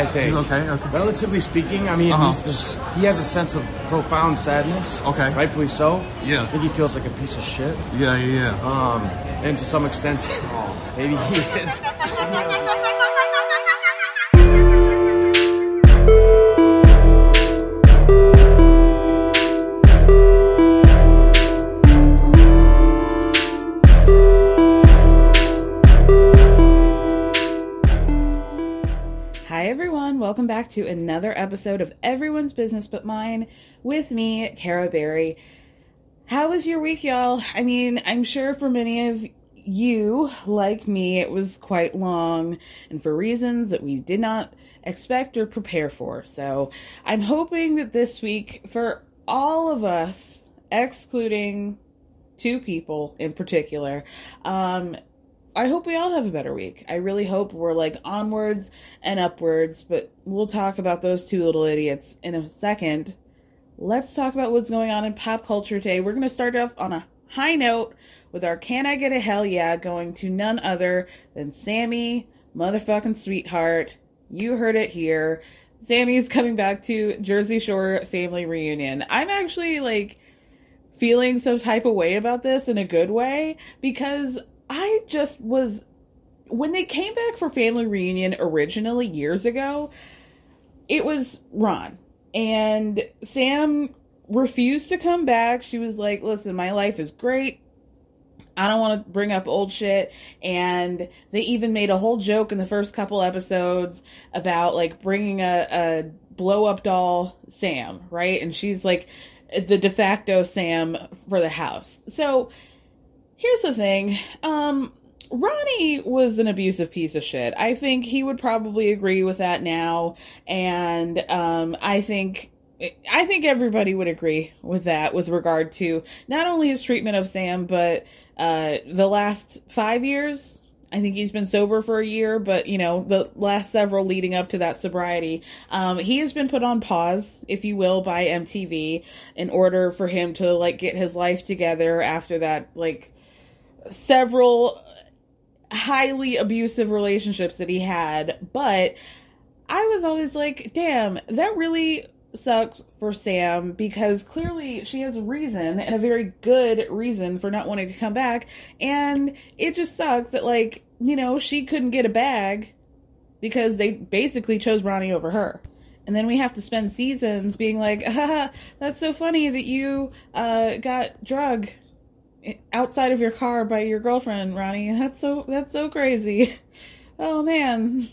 I think. He's okay, okay. Relatively speaking, I mean, Uh-huh. he's just, he has a sense of profound sadness. Okay. Rightfully so. Yeah. I think he feels like a piece of shit. Yeah, yeah, yeah. Um, and to some extent, maybe he is. everyone. Welcome back to another episode of Everyone's Business But Mine with me, Kara Berry. How was your week, y'all? I mean, I'm sure for many of you, like me, it was quite long and for reasons that we did not expect or prepare for. So I'm hoping that this week, for all of us, excluding two people in particular, um, I hope we all have a better week. I really hope we're like onwards and upwards, but we'll talk about those two little idiots in a second. Let's talk about what's going on in pop culture today. We're going to start off on a high note with our Can I Get a Hell Yeah going to none other than Sammy, motherfucking sweetheart. You heard it here. Sammy's coming back to Jersey Shore family reunion. I'm actually like feeling some type of way about this in a good way because I just was when they came back for family reunion originally years ago, it was Ron and Sam refused to come back. She was like, "Listen, my life is great. I don't want to bring up old shit." And they even made a whole joke in the first couple episodes about like bringing a, a blow up doll Sam, right? And she's like the de facto Sam for the house. So here's the thing. Um, Ronnie was an abusive piece of shit. I think he would probably agree with that now, and um, I think I think everybody would agree with that with regard to not only his treatment of Sam, but uh, the last five years. I think he's been sober for a year, but you know the last several leading up to that sobriety, um, he has been put on pause, if you will, by MTV in order for him to like get his life together after that like several highly abusive relationships that he had, but I was always like, damn, that really sucks for Sam because clearly she has a reason and a very good reason for not wanting to come back. And it just sucks that, like, you know, she couldn't get a bag because they basically chose Ronnie over her. And then we have to spend seasons being like, that's so funny that you uh, got drug outside of your car by your girlfriend, Ronnie. That's so that's so crazy. Oh man.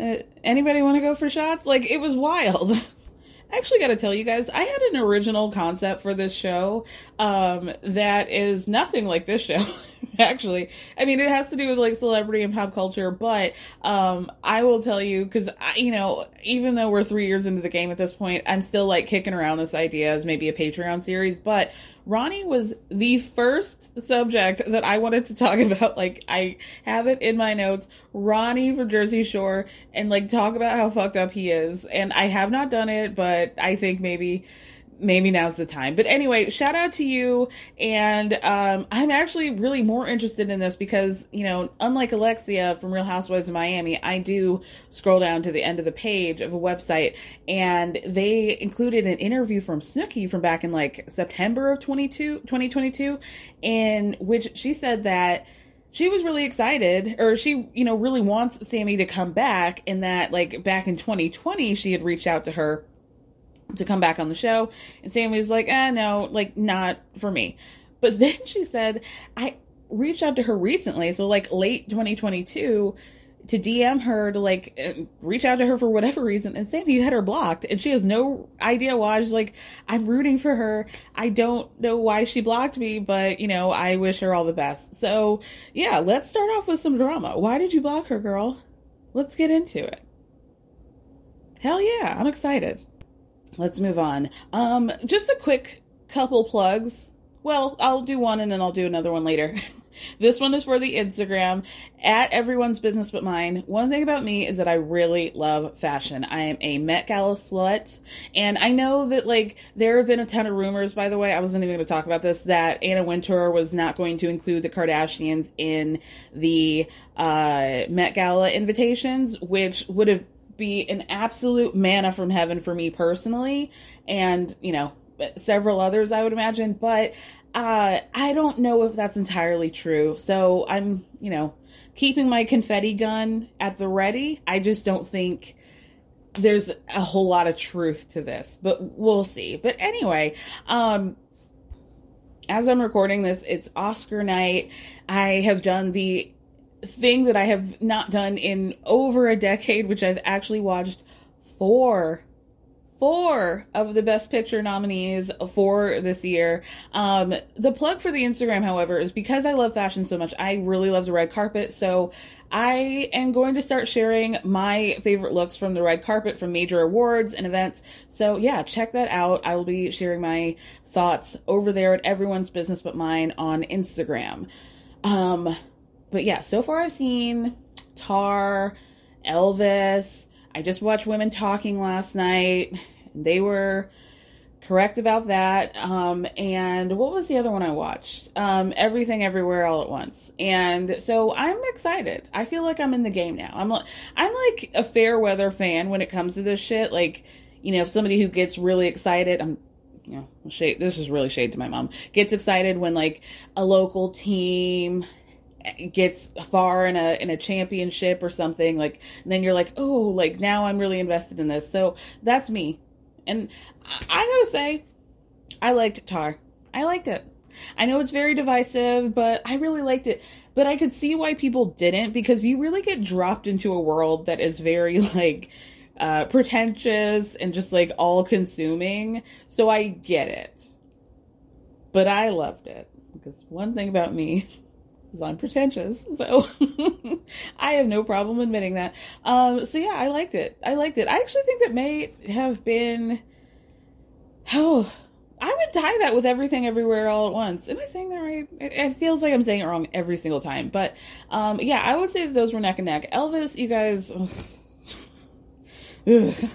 Uh, anybody want to go for shots? Like it was wild. I actually got to tell you guys, I had an original concept for this show um, that is nothing like this show. actually. I mean, it has to do with like celebrity and pop culture, but um, I will tell you because you know, even though we're three years into the game at this point, I'm still like kicking around this idea as maybe a Patreon series. But Ronnie was the first subject that I wanted to talk about. Like, I have it in my notes. Ronnie from Jersey Shore, and like talk about how fucked up he is. And I have not done it, but I think maybe maybe now's the time. But anyway, shout out to you. And um, I'm actually really more interested in this because, you know, unlike Alexia from Real Housewives of Miami, I do scroll down to the end of the page of a website and they included an interview from Snooki from back in like September of 22, 2022, in which she said that she was really excited or she you know really wants sammy to come back and that like back in 2020 she had reached out to her to come back on the show. And Sammy was like, eh, no, like not for me. But then she said, I reached out to her recently, so like late 2022, to DM her to like uh, reach out to her for whatever reason. And Sammy had her blocked, and she has no idea why. She's like, I'm rooting for her. I don't know why she blocked me, but you know, I wish her all the best. So yeah, let's start off with some drama. Why did you block her, girl? Let's get into it. Hell yeah, I'm excited let's move on. Um, just a quick couple plugs. Well, I'll do one and then I'll do another one later. this one is for the Instagram at everyone's business but mine. One thing about me is that I really love fashion. I am a Met Gala slut. And I know that, like, there have been a ton of rumors, by the way. I wasn't even going to talk about this, that Anna Wintour was not going to include the Kardashians in the uh, Met Gala invitations, which would have be an absolute manna from heaven for me personally, and you know, several others I would imagine. But uh, I don't know if that's entirely true. So I'm, you know, keeping my confetti gun at the ready. I just don't think there's a whole lot of truth to this, but we'll see. But anyway, um, as I'm recording this, it's Oscar night. I have done the thing that I have not done in over a decade, which I've actually watched four four of the best picture nominees for this year. Um, the plug for the Instagram, however, is because I love fashion so much. I really love the red carpet. So I am going to start sharing my favorite looks from the red carpet from major awards and events. So yeah, check that out. I will be sharing my thoughts over there at everyone's business but mine on Instagram. Um, but yeah, so far I've seen Tar, Elvis. I just watched Women Talking last night. They were correct about that. Um, and what was the other one I watched? Um, Everything Everywhere All at Once. And so I'm excited. I feel like I'm in the game now. I'm like, I'm like a fair weather fan when it comes to this shit. Like, you know, if somebody who gets really excited, I'm you know, shade, this is really shade to my mom, gets excited when like a local team gets far in a in a championship or something like then you're like oh like now i'm really invested in this. So that's me. And i gotta say i liked tar. I liked it. I know it's very divisive but i really liked it. But i could see why people didn't because you really get dropped into a world that is very like uh pretentious and just like all consuming so i get it. But i loved it. Because one thing about me because I'm pretentious. So I have no problem admitting that. Um, so yeah, I liked it. I liked it. I actually think that may have been. Oh, I would tie that with everything everywhere all at once. Am I saying that right? It, feels like I'm saying it wrong every single time. But um, yeah, I would say that those were neck and neck. Elvis, you guys.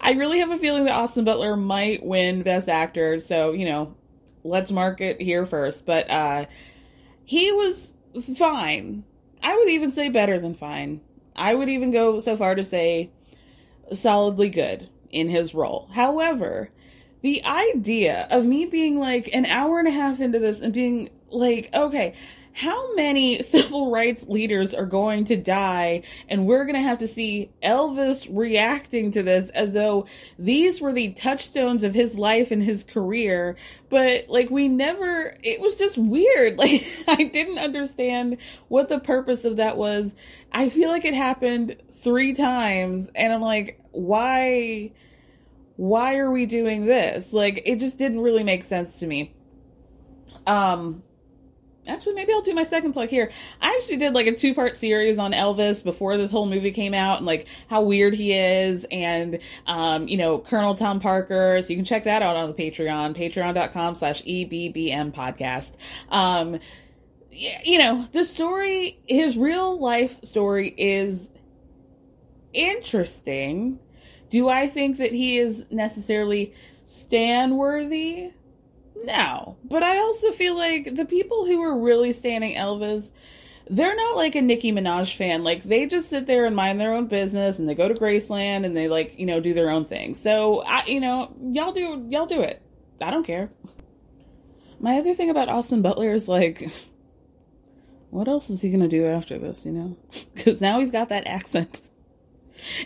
I really have a feeling that Austin Butler might win Best Actor. So, you know, let's mark it here first. But uh, he was fine. I would even say better than fine. I would even go so far to say solidly good in his role. However, the idea of me being like an hour and a half into this and being like, okay, how many civil rights leaders are going to die? And we're going to have to see Elvis reacting to this as though these were the touchstones of his life and his career. But like we never it was just weird. Like I didn't understand what the purpose of that was. I feel like it happened 3 times and I'm like why why are we doing this? Like it just didn't really make sense to me. Um actually maybe I'll do my second plug here. I actually did like a two part series on Elvis before this whole movie came out and like how weird he is and um, you know, Colonel Tom Parker. So you can check that out on the Patreon, patreon.com slash EBBM podcast. Um you know, the story, his real life story is interesting. Do I think that he is necessarily Stan worthy? No. But I also feel like the people who are really standing Elvis, they're not like a Nicki Minaj fan. Like they just sit there and mind their own business and they go to Graceland and they like, you know, do their own thing. So I you know, y'all do y'all do it. I don't care. My other thing about Austin Butler is like what else is he gonna do after this, you know? Because now he's got that accent.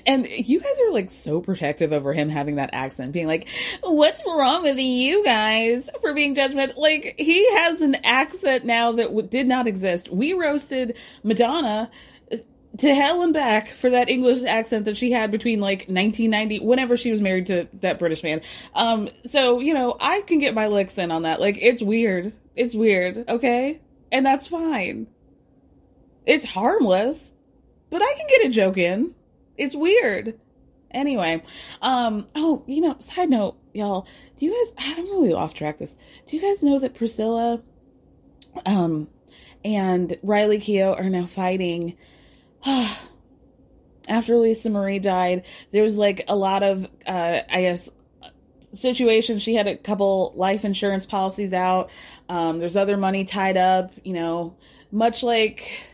And you guys are like so protective over him having that accent, being like, what's wrong with you guys for being judgment? Like, he has an accent now that w- did not exist. We roasted Madonna uh, to hell and back for that English accent that she had between like 1990, whenever she was married to that British man. Um, so, you know, I can get my licks in on that. Like, it's weird. It's weird, okay? And that's fine. It's harmless, but I can get a joke in. It's weird. Anyway, um, oh, you know, side note, y'all, do you guys, I'm really off track this. Do you guys know that Priscilla, um, and Riley Keough are now fighting, after Lisa Marie died, there was like a lot of, uh, I guess, situations. She had a couple life insurance policies out. Um, there's other money tied up, you know, much like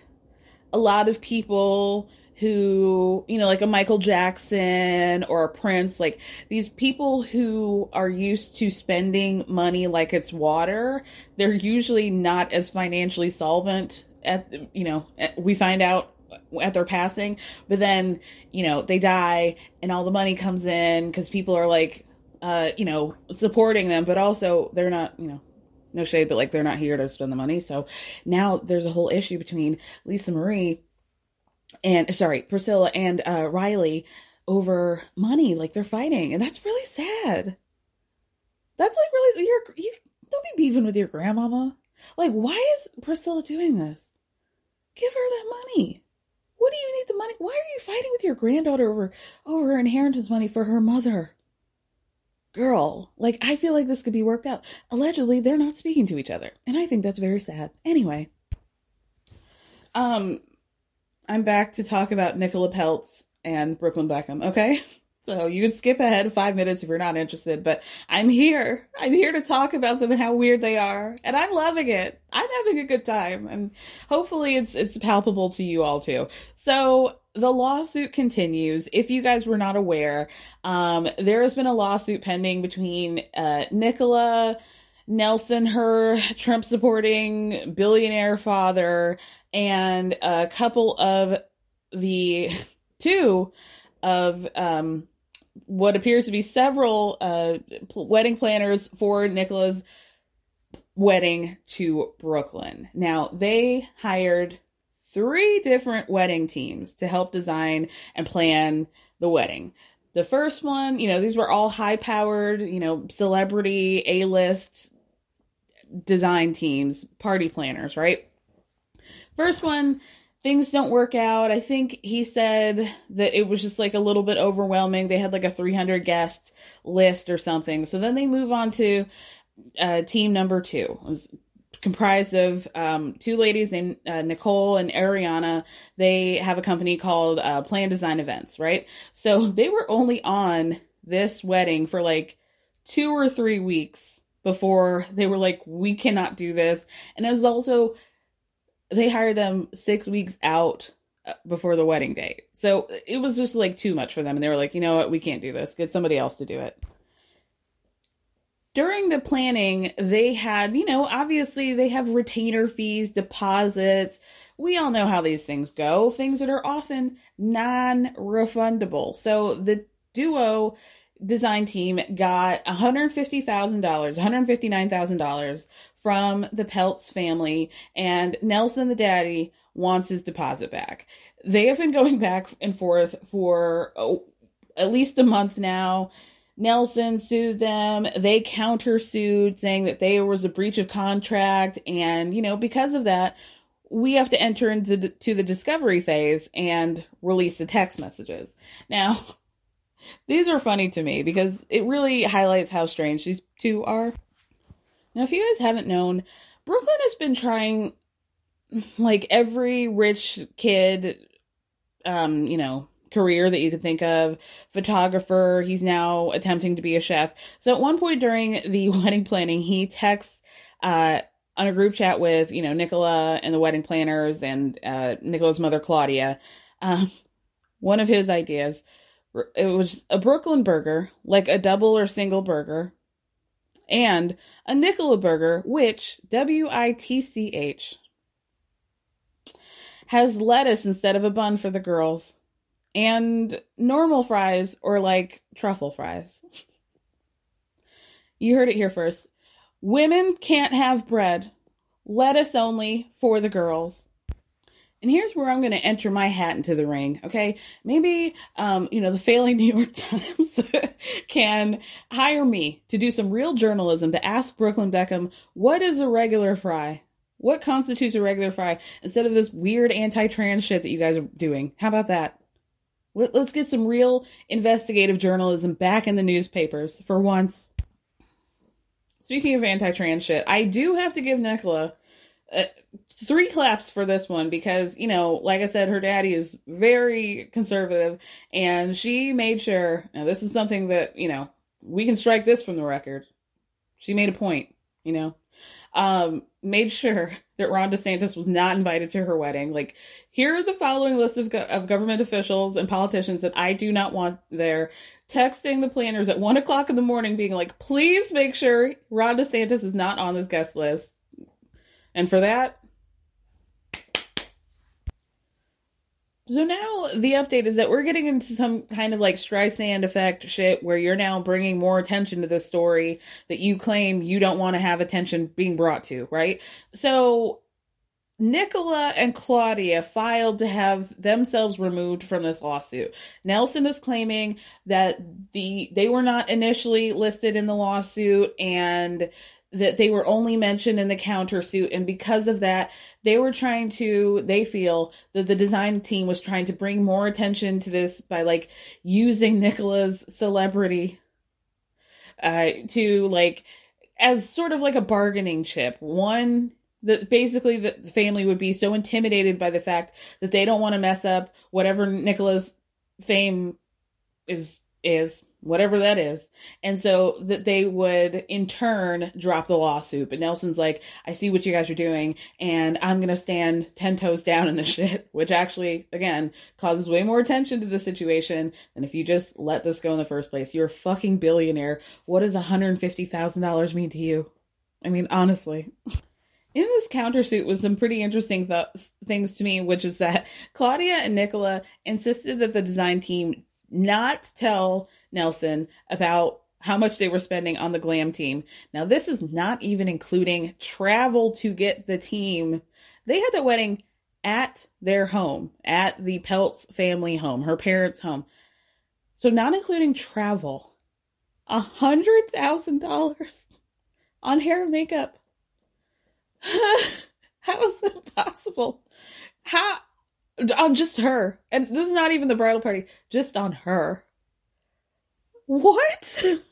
a lot of people who, you know, like a Michael Jackson or a Prince, like these people who are used to spending money like it's water, they're usually not as financially solvent at, you know, we find out at their passing, but then, you know, they die and all the money comes in because people are like, uh, you know, supporting them, but also they're not, you know, no shade, but like they're not here to spend the money. So now there's a whole issue between Lisa Marie and sorry, Priscilla and uh, Riley over money. Like they're fighting, and that's really sad. That's like really you're you don't be beefing with your grandmama. Like, why is Priscilla doing this? Give her that money. What do you need the money? Why are you fighting with your granddaughter over over her inheritance money for her mother? Girl, like I feel like this could be worked out. Allegedly, they're not speaking to each other, and I think that's very sad. Anyway, um, I'm back to talk about Nicola Peltz and Brooklyn Beckham, okay? So you can skip ahead five minutes if you're not interested, but I'm here. I'm here to talk about them and how weird they are. And I'm loving it. I'm having a good time. And hopefully it's it's palpable to you all too. So the lawsuit continues. If you guys were not aware, um, there has been a lawsuit pending between uh, Nicola Nelson, her Trump supporting billionaire father, and a couple of the two of um, what appears to be several uh, wedding planners for Nicola's wedding to Brooklyn. Now, they hired three different wedding teams to help design and plan the wedding. The first one, you know, these were all high powered, you know, celebrity, A list design teams, party planners, right? First one, things don't work out. I think he said that it was just like a little bit overwhelming. They had like a 300 guest list or something. So then they move on to uh, team number two. It was comprised of um, two ladies named uh, Nicole and Ariana. They have a company called uh, Plan Design Events, right? So they were only on this wedding for like two or three weeks before they were like, we cannot do this. And it was also they hired them six weeks out uh, before the wedding date. So it was just like too much for them. And they were like, you know what? We can't do this. Get somebody else to do it. During the planning, they had, you know, obviously they have retainer fees, deposits. We all know how these things go, things that are often non refundable. So the duo design team got $150,000, $159,000 from the Peltz family, and Nelson, the daddy, wants his deposit back. They have been going back and forth for oh, at least a month now. Nelson sued them. They countersued, saying that there was a breach of contract, and you know because of that, we have to enter into the, to the discovery phase and release the text messages. Now, these are funny to me because it really highlights how strange these two are. Now, if you guys haven't known, Brooklyn has been trying, like every rich kid, um, you know, career that you could think of. Photographer, he's now attempting to be a chef. So at one point during the wedding planning, he texts uh, on a group chat with, you know, Nicola and the wedding planners and uh, Nicola's mother, Claudia. Um, one of his ideas, it was a Brooklyn burger, like a double or single burger, and a Nicola burger, which W I T C H has lettuce instead of a bun for the girls, and normal fries or like truffle fries. You heard it here first. Women can't have bread. Lettuce only for the girls. And here's where I'm going to enter my hat into the ring, okay? Maybe, um, you know, the failing New York Times can hire me to do some real journalism to ask Brooklyn Beckham, what is a regular fry? What constitutes a regular fry? Instead of this weird anti trans shit that you guys are doing. How about that? Let, us get some real investigative journalism back in the newspapers for once. Speaking of anti trans shit, I do have to give Nicola uh, three claps for this one because you know like i said her daddy is very conservative and she made sure now this is something that you know we can strike this from the record. She made a point you know um made sure that ron desantis was not invited to her wedding. Like here are the following list of, go- of government officials and politicians that i do not want there. Texting the planners at one o'clock in the morning being like please make sure ron desantis is not on this guest list and for that, so now the update is that we're getting into some kind of like Streisand effect shit where you're now bringing more attention to this story that you claim you don't want to have attention being brought to, right? So Nicola and Claudia filed to have themselves removed from this lawsuit. Nelson is claiming that the they were not initially listed in the lawsuit and that they were only mentioned in the countersuit and because of that they were trying to they feel that the design team was trying to bring more attention to this by like using nicola's celebrity uh to like as sort of like a bargaining chip. One that basically the family would be so intimidated by the fact that they don't want to mess up whatever nicola's fame is is whatever that is. And so that they would in turn drop the lawsuit. But Nelson's like, I see what you guys are doing and I'm going to stand 10 toes down in this shit, which actually, again, causes way more attention to the situation than if you just let this go in the first place. You're a fucking billionaire. What does $150,000 mean to you? I mean, honestly. In this countersuit was some pretty interesting th- things to me, which is that Claudia and Nicola insisted that the design team not tell Nelson about how much they were spending on the glam team. Now, this is not even including travel to get the team. They had the wedding at their home, at the Peltz family home, her parents' home. So, not including travel, a hundred thousand dollars on hair and makeup. How is that possible? How on just her? And this is not even the bridal party, just on her. What?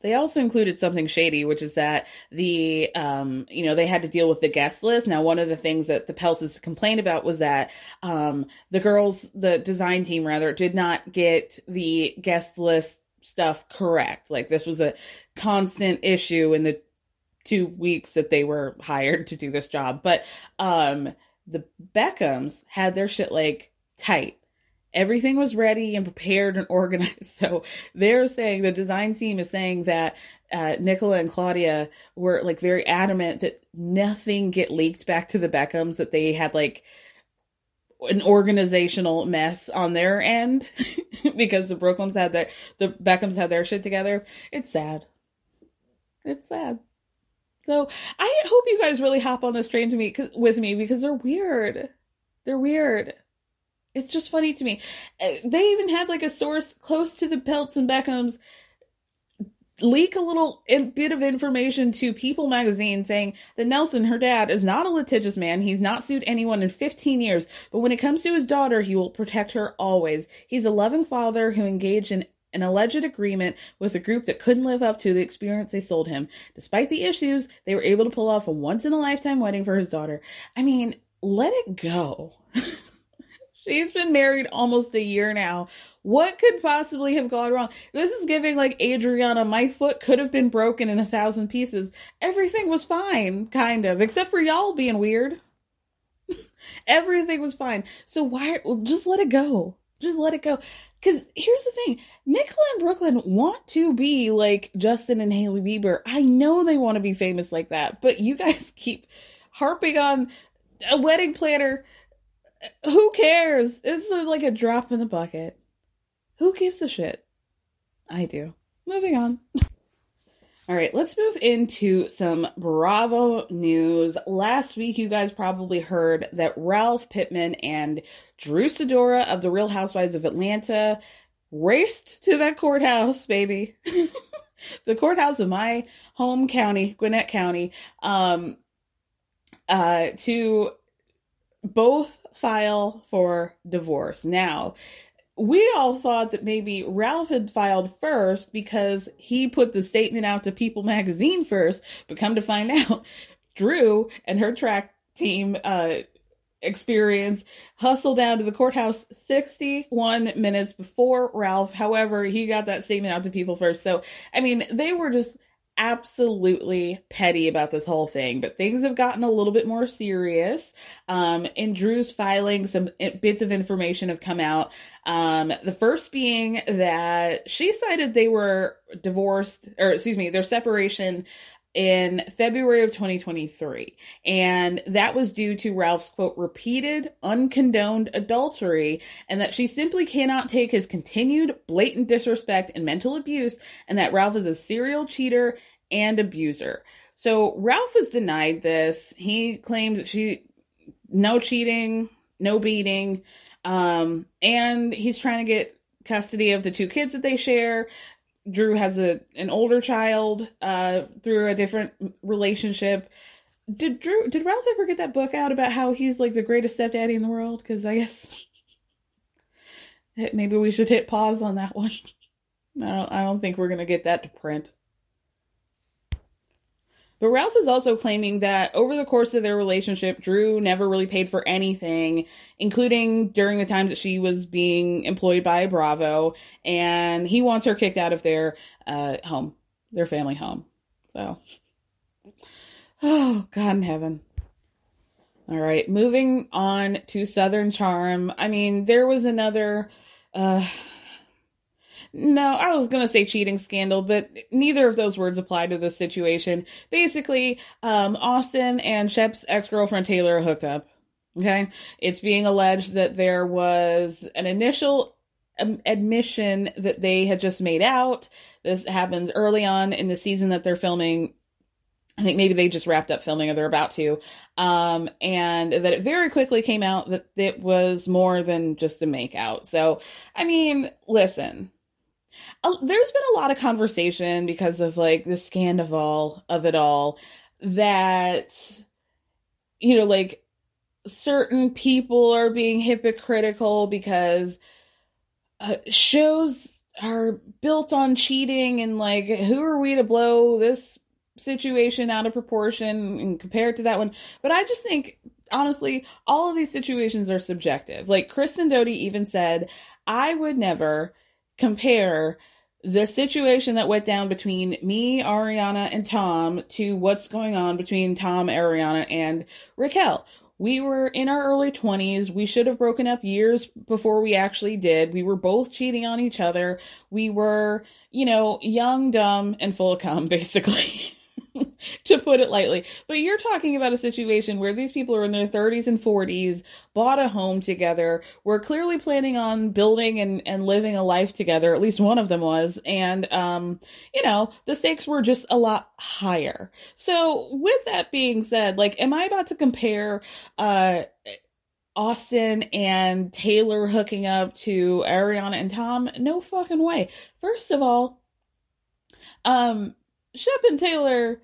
They also included something shady, which is that the, um, you know, they had to deal with the guest list. Now, one of the things that the Peltzes complained about was that um, the girls, the design team rather, did not get the guest list stuff correct. Like this was a constant issue in the two weeks that they were hired to do this job. But um, the Beckhams had their shit like tight everything was ready and prepared and organized. So they're saying the design team is saying that uh, Nicola and Claudia were like very adamant that nothing get leaked back to the Beckhams, that they had like an organizational mess on their end because the Brooklyns had their, the Beckhams had their shit together. It's sad. It's sad. So I hope you guys really hop on this train to me with me because they're weird. They're weird. It's just funny to me. Uh, they even had like a source close to the Peltz and Beckhams leak a little bit of information to People magazine saying that Nelson, her dad, is not a litigious man. He's not sued anyone in 15 years, but when it comes to his daughter, he will protect her always. He's a loving father who engaged in an alleged agreement with a group that couldn't live up to the experience they sold him. Despite the issues, they were able to pull off a once in a lifetime wedding for his daughter. I mean, let it go. She's been married almost a year now. What could possibly have gone wrong? This is giving like Adriana, my foot could have been broken in a thousand pieces. Everything was fine, kind of, except for y'all being weird. Everything was fine. So why just let it go? Just let it go. Cause here's the thing, Nicola and Brooklyn want to be like Justin and Hailey Bieber. I know they want to be famous like that, but you guys keep harping on a wedding planner. Who cares? It's like a drop in the bucket. Who gives a shit? I do. Moving on. All right, let's move into some Bravo news. Last week, you guys probably heard that Ralph Pittman and Drew Sidora of The Real Housewives of Atlanta raced to that courthouse, baby. the courthouse of my home county, Gwinnett County, um, uh, to both file for divorce. Now, we all thought that maybe Ralph had filed first because he put the statement out to People magazine first, but come to find out, Drew and her track team uh, experience hustled down to the courthouse 61 minutes before Ralph. However, he got that statement out to people first. So, I mean, they were just absolutely petty about this whole thing, but things have gotten a little bit more serious. Um, in Drew's filing, some bits of information have come out. Um, the first being that she cited they were divorced, or excuse me, their separation in February of 2023. And that was due to Ralph's quote, repeated, uncondoned adultery, and that she simply cannot take his continued blatant disrespect and mental abuse, and that Ralph is a serial cheater and abuser. So Ralph has denied this. He claims that she, no cheating, no beating, um, and he's trying to get custody of the two kids that they share. Drew has a an older child uh, through a different relationship. Did Drew did Ralph ever get that book out about how he's like the greatest stepdaddy in the world? Because I guess maybe we should hit pause on that one. I don't, I don't think we're gonna get that to print. But Ralph is also claiming that over the course of their relationship, Drew never really paid for anything, including during the times that she was being employed by Bravo, and he wants her kicked out of their uh, home, their family home. So, oh, God in heaven. All right, moving on to Southern Charm. I mean, there was another. Uh, no, I was gonna say cheating scandal, but neither of those words apply to this situation. Basically, um, Austin and Shep's ex girlfriend Taylor hooked up. Okay, it's being alleged that there was an initial um, admission that they had just made out. This happens early on in the season that they're filming. I think maybe they just wrapped up filming or they're about to. Um, and that it very quickly came out that it was more than just a make out. So, I mean, listen, there's been a lot of conversation because of like the scandal of it all that you know like certain people are being hypocritical because uh, shows are built on cheating and like who are we to blow this situation out of proportion and compare it to that one? But i just think honestly all of these situations are subjective. Like kristen doute even said i would never compare the situation that went down between me, Ariana, and Tom to what's going on between Tom, Ariana, and Raquel. We were in our early 20s. We should have broken up years before we actually did. We were both cheating on each other. We were, you know, young, dumb, and full of cum, basically. to put it lightly. But you're talking about a situation where these people are in their 30s and 40s, bought a home together, were clearly planning on building and, and living a life together. At least one of them was. And, um, you know, the stakes were just a lot higher. So with that being said, like, am I about to compare, uh, Austin and Taylor hooking up to Ariana and Tom? No fucking way. First of all, Um, Shep and Taylor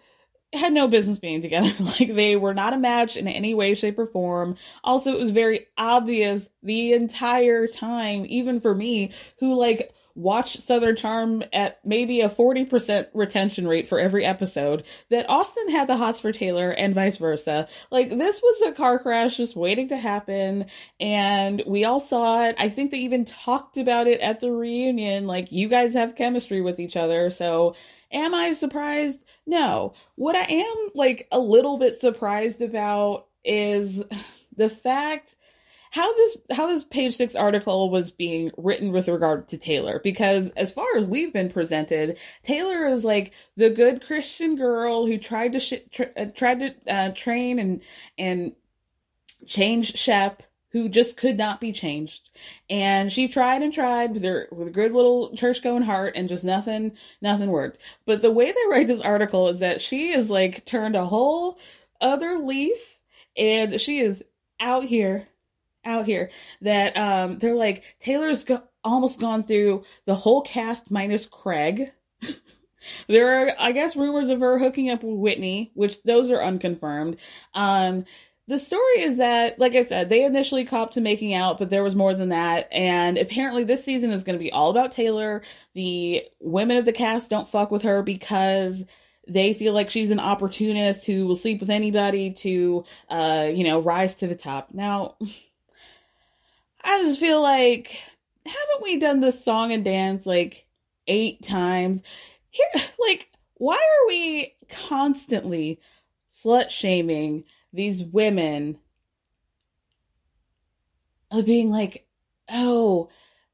had no business being together. like they were not a match in any way, shape, or form. Also, it was very obvious the entire time, even for me, who like watched Southern Charm at maybe a 40% retention rate for every episode, that Austin had the hots for Taylor and vice versa. Like this was a car crash just waiting to happen. And we all saw it. I think they even talked about it at the reunion. Like you guys have chemistry with each other. So am I surprised? No. What I am like a little bit surprised about is the fact how this how this page six article was being written with regard to Taylor because as far as we've been presented, Taylor is like the good Christian girl who tried to sh- tra- uh, tried to uh, train and and change Shep who just could not be changed. And she tried and tried with her with a good little church going heart and just nothing nothing worked. But the way they write this article is that she is like turned a whole other leaf and she is out here out here that um they're like Taylor's go- almost gone through the whole cast minus Craig. there are I guess rumors of her hooking up with Whitney, which those are unconfirmed. Um the story is that, like I said, they initially copped to making out, but there was more than that. And apparently, this season is going to be all about Taylor. The women of the cast don't fuck with her because they feel like she's an opportunist who will sleep with anybody to, uh, you know, rise to the top. Now, I just feel like, haven't we done this song and dance like eight times? Here, like, why are we constantly slut shaming? These women of being like, oh,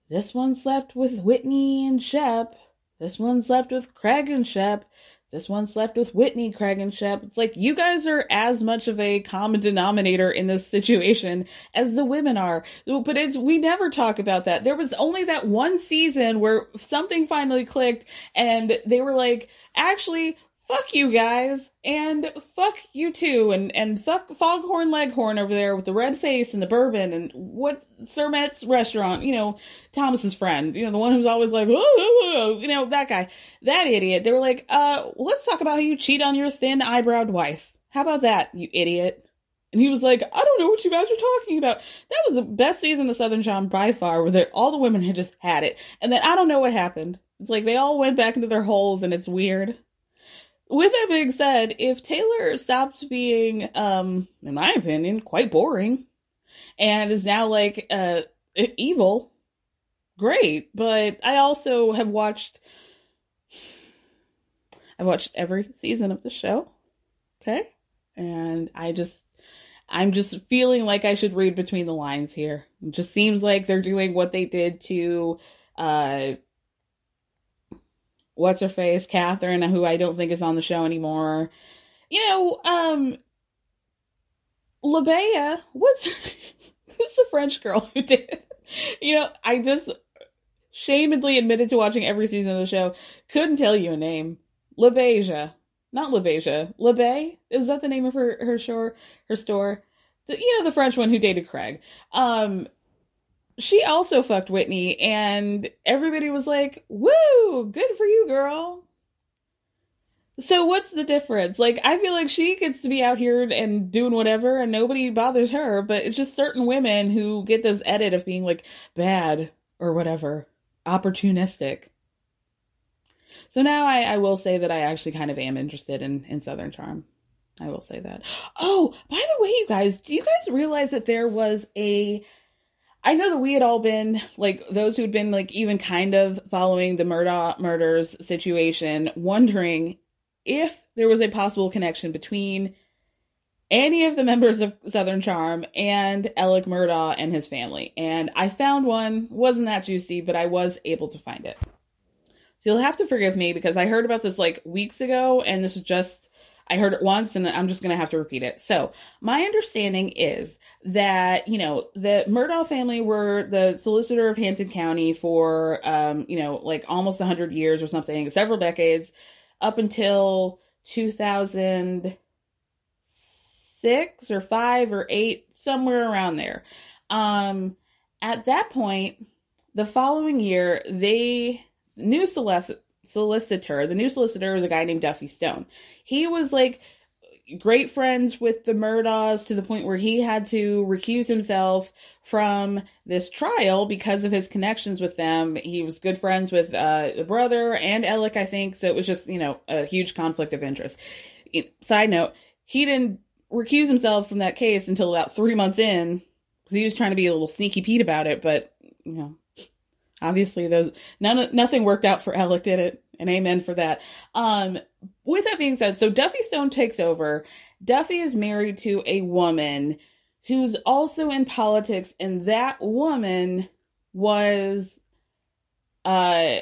this one slept with Whitney and Shep. This one slept with Craig and Shep. This one slept with Whitney, Craig, and Shep. It's like you guys are as much of a common denominator in this situation as the women are. But it's we never talk about that. There was only that one season where something finally clicked and they were like, actually, fuck you guys and fuck you too and and fuck foghorn leghorn over there with the red face and the bourbon and what sir restaurant you know thomas's friend you know the one who's always like you know that guy that idiot they were like uh let's talk about how you cheat on your thin eyebrowed wife how about that you idiot and he was like, I don't know what you guys are talking about. That was the best season of Southern Charm by far, where all the women had just had it. And then I don't know what happened. It's like they all went back into their holes and it's weird with that being said, if Taylor stopped being, um, in my opinion, quite boring, and is now like uh evil, great. But I also have watched, I've watched every season of the show. Okay, and I just, I'm just feeling like I should read between the lines here. It just seems like they're doing what they did to, uh what's her face, Catherine, who I don't think is on the show anymore. You know, um, Labea, what's her, who's the French girl who did? You know, I just shamedly admitted to watching every season of the show. Couldn't tell you a name. LaBeija. Not LaBeija. LaBe? Is that the name of her, her store? Her store? The, you know, the French one who dated Craig. Um, she also fucked Whitney, and everybody was like, woo, good for you, girl. So what's the difference? Like, I feel like she gets to be out here and doing whatever, and nobody bothers her, but it's just certain women who get this edit of being like bad or whatever, opportunistic. So now I, I will say that I actually kind of am interested in, in Southern Charm. I will say that. Oh, by the way, you guys, do you guys realize that there was a I know that we had all been like those who'd been like even kind of following the Murdaugh murders situation, wondering if there was a possible connection between any of the members of Southern Charm and Alex Murdaugh and his family. And I found one, wasn't that juicy, but I was able to find it. So you'll have to forgive me because I heard about this like weeks ago and this is just I heard it once and I'm just going to have to repeat it. So, my understanding is that, you know, the Murdaugh family were the solicitor of Hampton County for, um, you know, like almost 100 years or something, several decades, up until 2006 or 5 or 8, somewhere around there. Um, at that point, the following year, they, new solicitor, solicitor. The new solicitor is a guy named Duffy Stone. He was like great friends with the Murdaughs to the point where he had to recuse himself from this trial because of his connections with them. He was good friends with uh, the brother and Alex, I think. So it was just, you know, a huge conflict of interest. Side note, he didn't recuse himself from that case until about three months in he was trying to be a little sneaky Pete about it. But, you know, obviously those none nothing worked out for Alex, did it? And amen for that. Um, with that being said, so Duffie Stone takes over. Duffie is married to a woman who's also in politics, and that woman was uh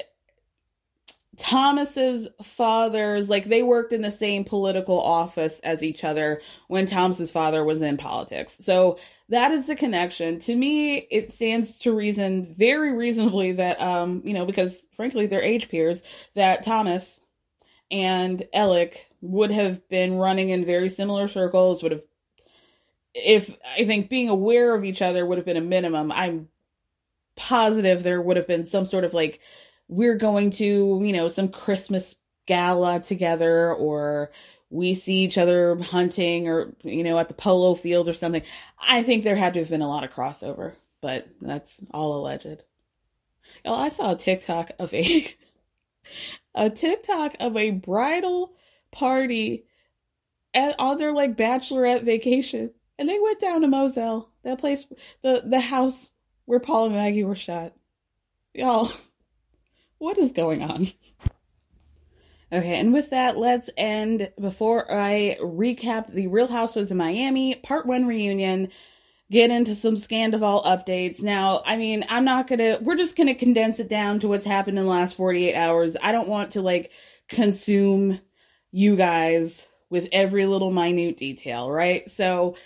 Thomas's father's like they worked in the same political office as each other when Thomas's father was in politics. So that is the connection. To me, it stands to reason very reasonably that um, you know, because frankly they're age peers, that Thomas and Alex would have been running in very similar circles, would have if I think being aware of each other would have been a minimum. I'm positive there would have been some sort of like we're going to, you know, some Christmas gala together or we see each other hunting or, you know, at the polo field or something. I think there had to have been a lot of crossover, but that's all alleged. Oh, I saw a TikTok of a a TikTok of a bridal party at, on their like bachelorette vacation, and they went down to Moselle, that place, the the house where Paul and Maggie were shot. Y'all, what is going on? Okay, and with that, let's end before I recap the Real Housewives of Miami Part 1 reunion, get into some Scandoval updates. Now, I mean, I'm not gonna, we're just gonna condense it down to what's happened in the last 48 hours. I don't want to like consume you guys with every little minute detail, right? So,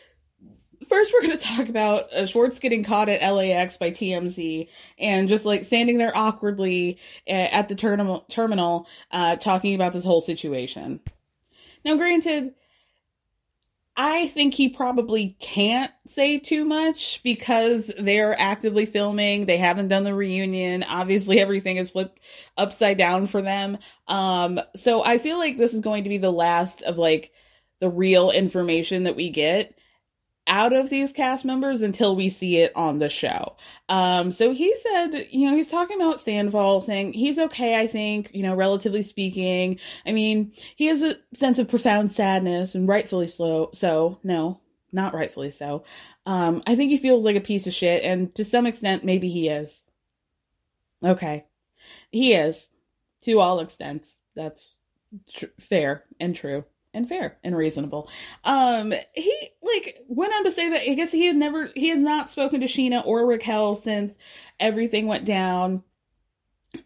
first we're going to talk about uh, Schwartz getting caught at LAX by TMZ and just like standing there awkwardly uh, at the terminal, terminal uh, talking about this whole situation. Now, granted, I think he probably can't say too much because they're actively filming. They haven't done the reunion. Obviously, everything is flipped upside down for them. Um, so I feel like this is going to be the last of like the real information that we get out of these cast members until we see it on the show. Um, so he said, you know, he's talking about Sandoval saying he's okay, I think, you know, relatively speaking. I mean, he has a sense of profound sadness and rightfully so. So, no, not rightfully so. Um, I think he feels like a piece of shit, and to some extent, maybe he is. Okay. He is, to all extents. That's tr- fair and true and fair and reasonable. Um, he like went on to say that I guess he had never he has not spoken to Scheana or Raquel since everything went down.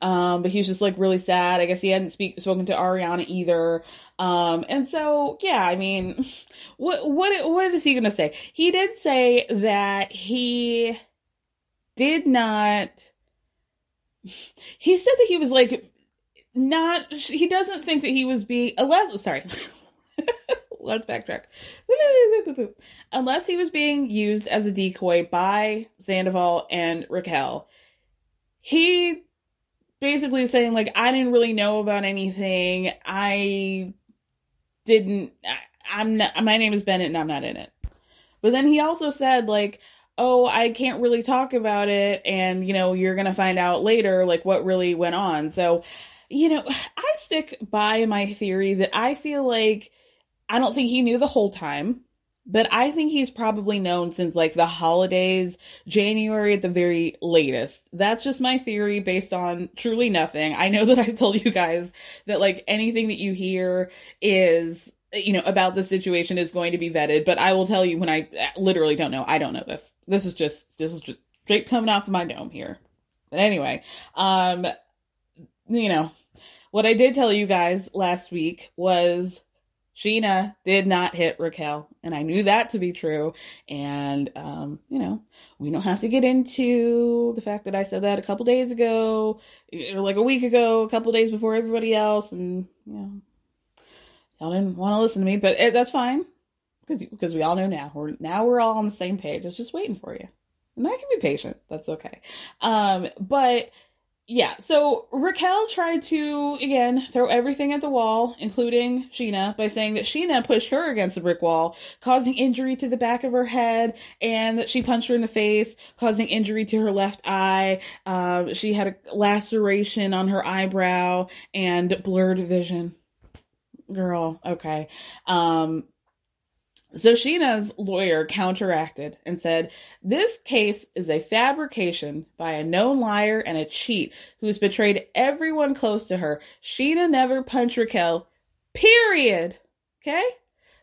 Um, but he's just like really sad. I guess he hadn't speak spoken to Ariana either. Um, and so yeah, I mean, what what what is he gonna say? He did say that he did not. He said that he was like not. He doesn't think that he was being. Unless sorry. Let's backtrack. Unless he was being used as a decoy by Sandoval and Raquel, he basically saying like I didn't really know about anything. I didn't. I, am not. My name is Bennett, and I'm not in it. But then he also said like, "Oh, I can't really talk about it, and you know, you're gonna find out later like what really went on." So, you know, I stick by my theory that I feel like I don't think he knew the whole time, but I think he's probably known since like the holidays, January at the very latest. That's just my theory based on truly nothing. I know that I've told you guys that like anything that you hear is you know about the situation is going to be vetted but i will tell you when i literally don't know i don't know this this is just this is just straight coming off of my dome here but anyway um you know what i did tell you guys last week was Scheana did not hit Raquel, and I knew that to be true. And um, you know, we don't have to get into the fact that I said that a couple days ago, or like a week ago, a couple days before everybody else, and you know, y'all didn't want to listen to me, but it, that's fine because because we all know now. We're now we're all on the same page. It's just waiting for you, and I can be patient. That's okay. Um, but yeah, so Raquel tried to, again, throw everything at the wall, including Scheana, by saying that Scheana pushed her against the brick wall, causing injury to the back of her head, and that she punched her in the face, causing injury to her left eye. Uh, she had a laceration on her eyebrow and blurred vision. Girl, okay. Um, so Scheana's lawyer counteracted and said, This case is a fabrication by a known liar and a cheat who's betrayed everyone close to her. Scheana never punched Raquel, period. Okay?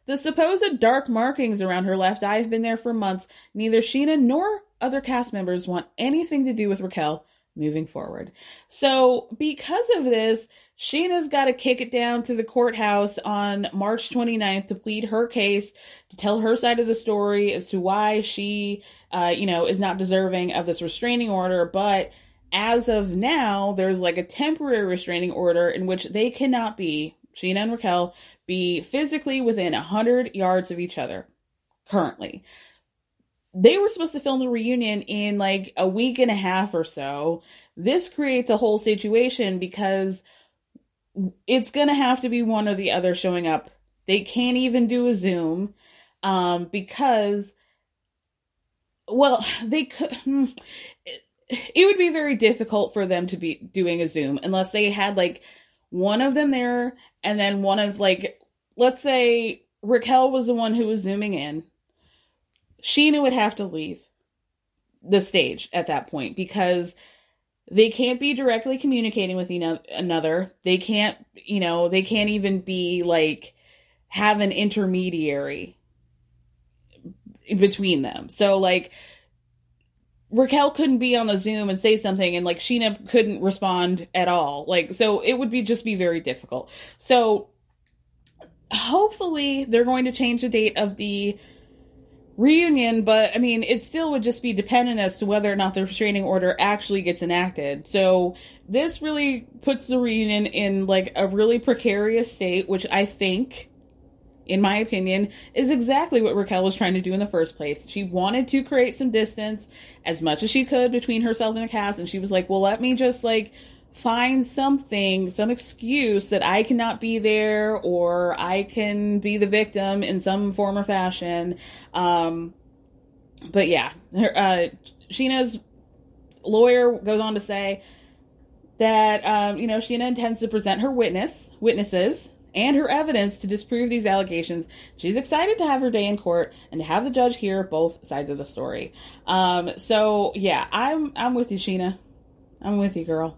The supposed dark markings around her left eye have been there for months. Neither Scheana nor other cast members want anything to do with Raquel moving forward. So, because of this, Scheana's got to kick it down to the courthouse on March 29th to plead her case, to tell her side of the story as to why she, uh, you know, is not deserving of this restraining order. But as of now, there's like a temporary restraining order in which they cannot be, Scheana and Raquel, be physically within 100 yards of each other currently they were supposed to film the reunion in like a week and a half or so. This creates a whole situation because it's going to have to be one or the other showing up. They can't even do a Zoom um, because, well, they could. Hmm, it, it would be very difficult for them to be doing a Zoom unless they had like one of them there and then one of like, let's say Raquel was the one who was zooming in Scheana would have to leave the stage at that point because they can't be directly communicating with another. They can't, you know, they can't even be like have an intermediary between them. So like Raquel couldn't be on the Zoom and say something and like Scheana couldn't respond at all. Like so it would be just be very difficult. So hopefully they're going to change the date of the reunion, but I mean, it still would just be dependent as to whether or not the restraining order actually gets enacted. So this really puts the reunion in like a really precarious state, which I think, in my opinion, is exactly what Raquel was trying to do in the first place. She wanted to create some distance as much as she could between herself and the cast, and she was like, well, let me just like find something, some excuse that I cannot be there or I can be the victim in some form or fashion. Um, but yeah, uh, Scheana's lawyer goes on to say that, um, you know, Scheana intends to present her witness, witnesses, and her evidence to disprove these allegations. She's excited to have her day in court and to have the judge hear both sides of the story. Um, so yeah, I'm I'm with you, Scheana. I'm with you, girl.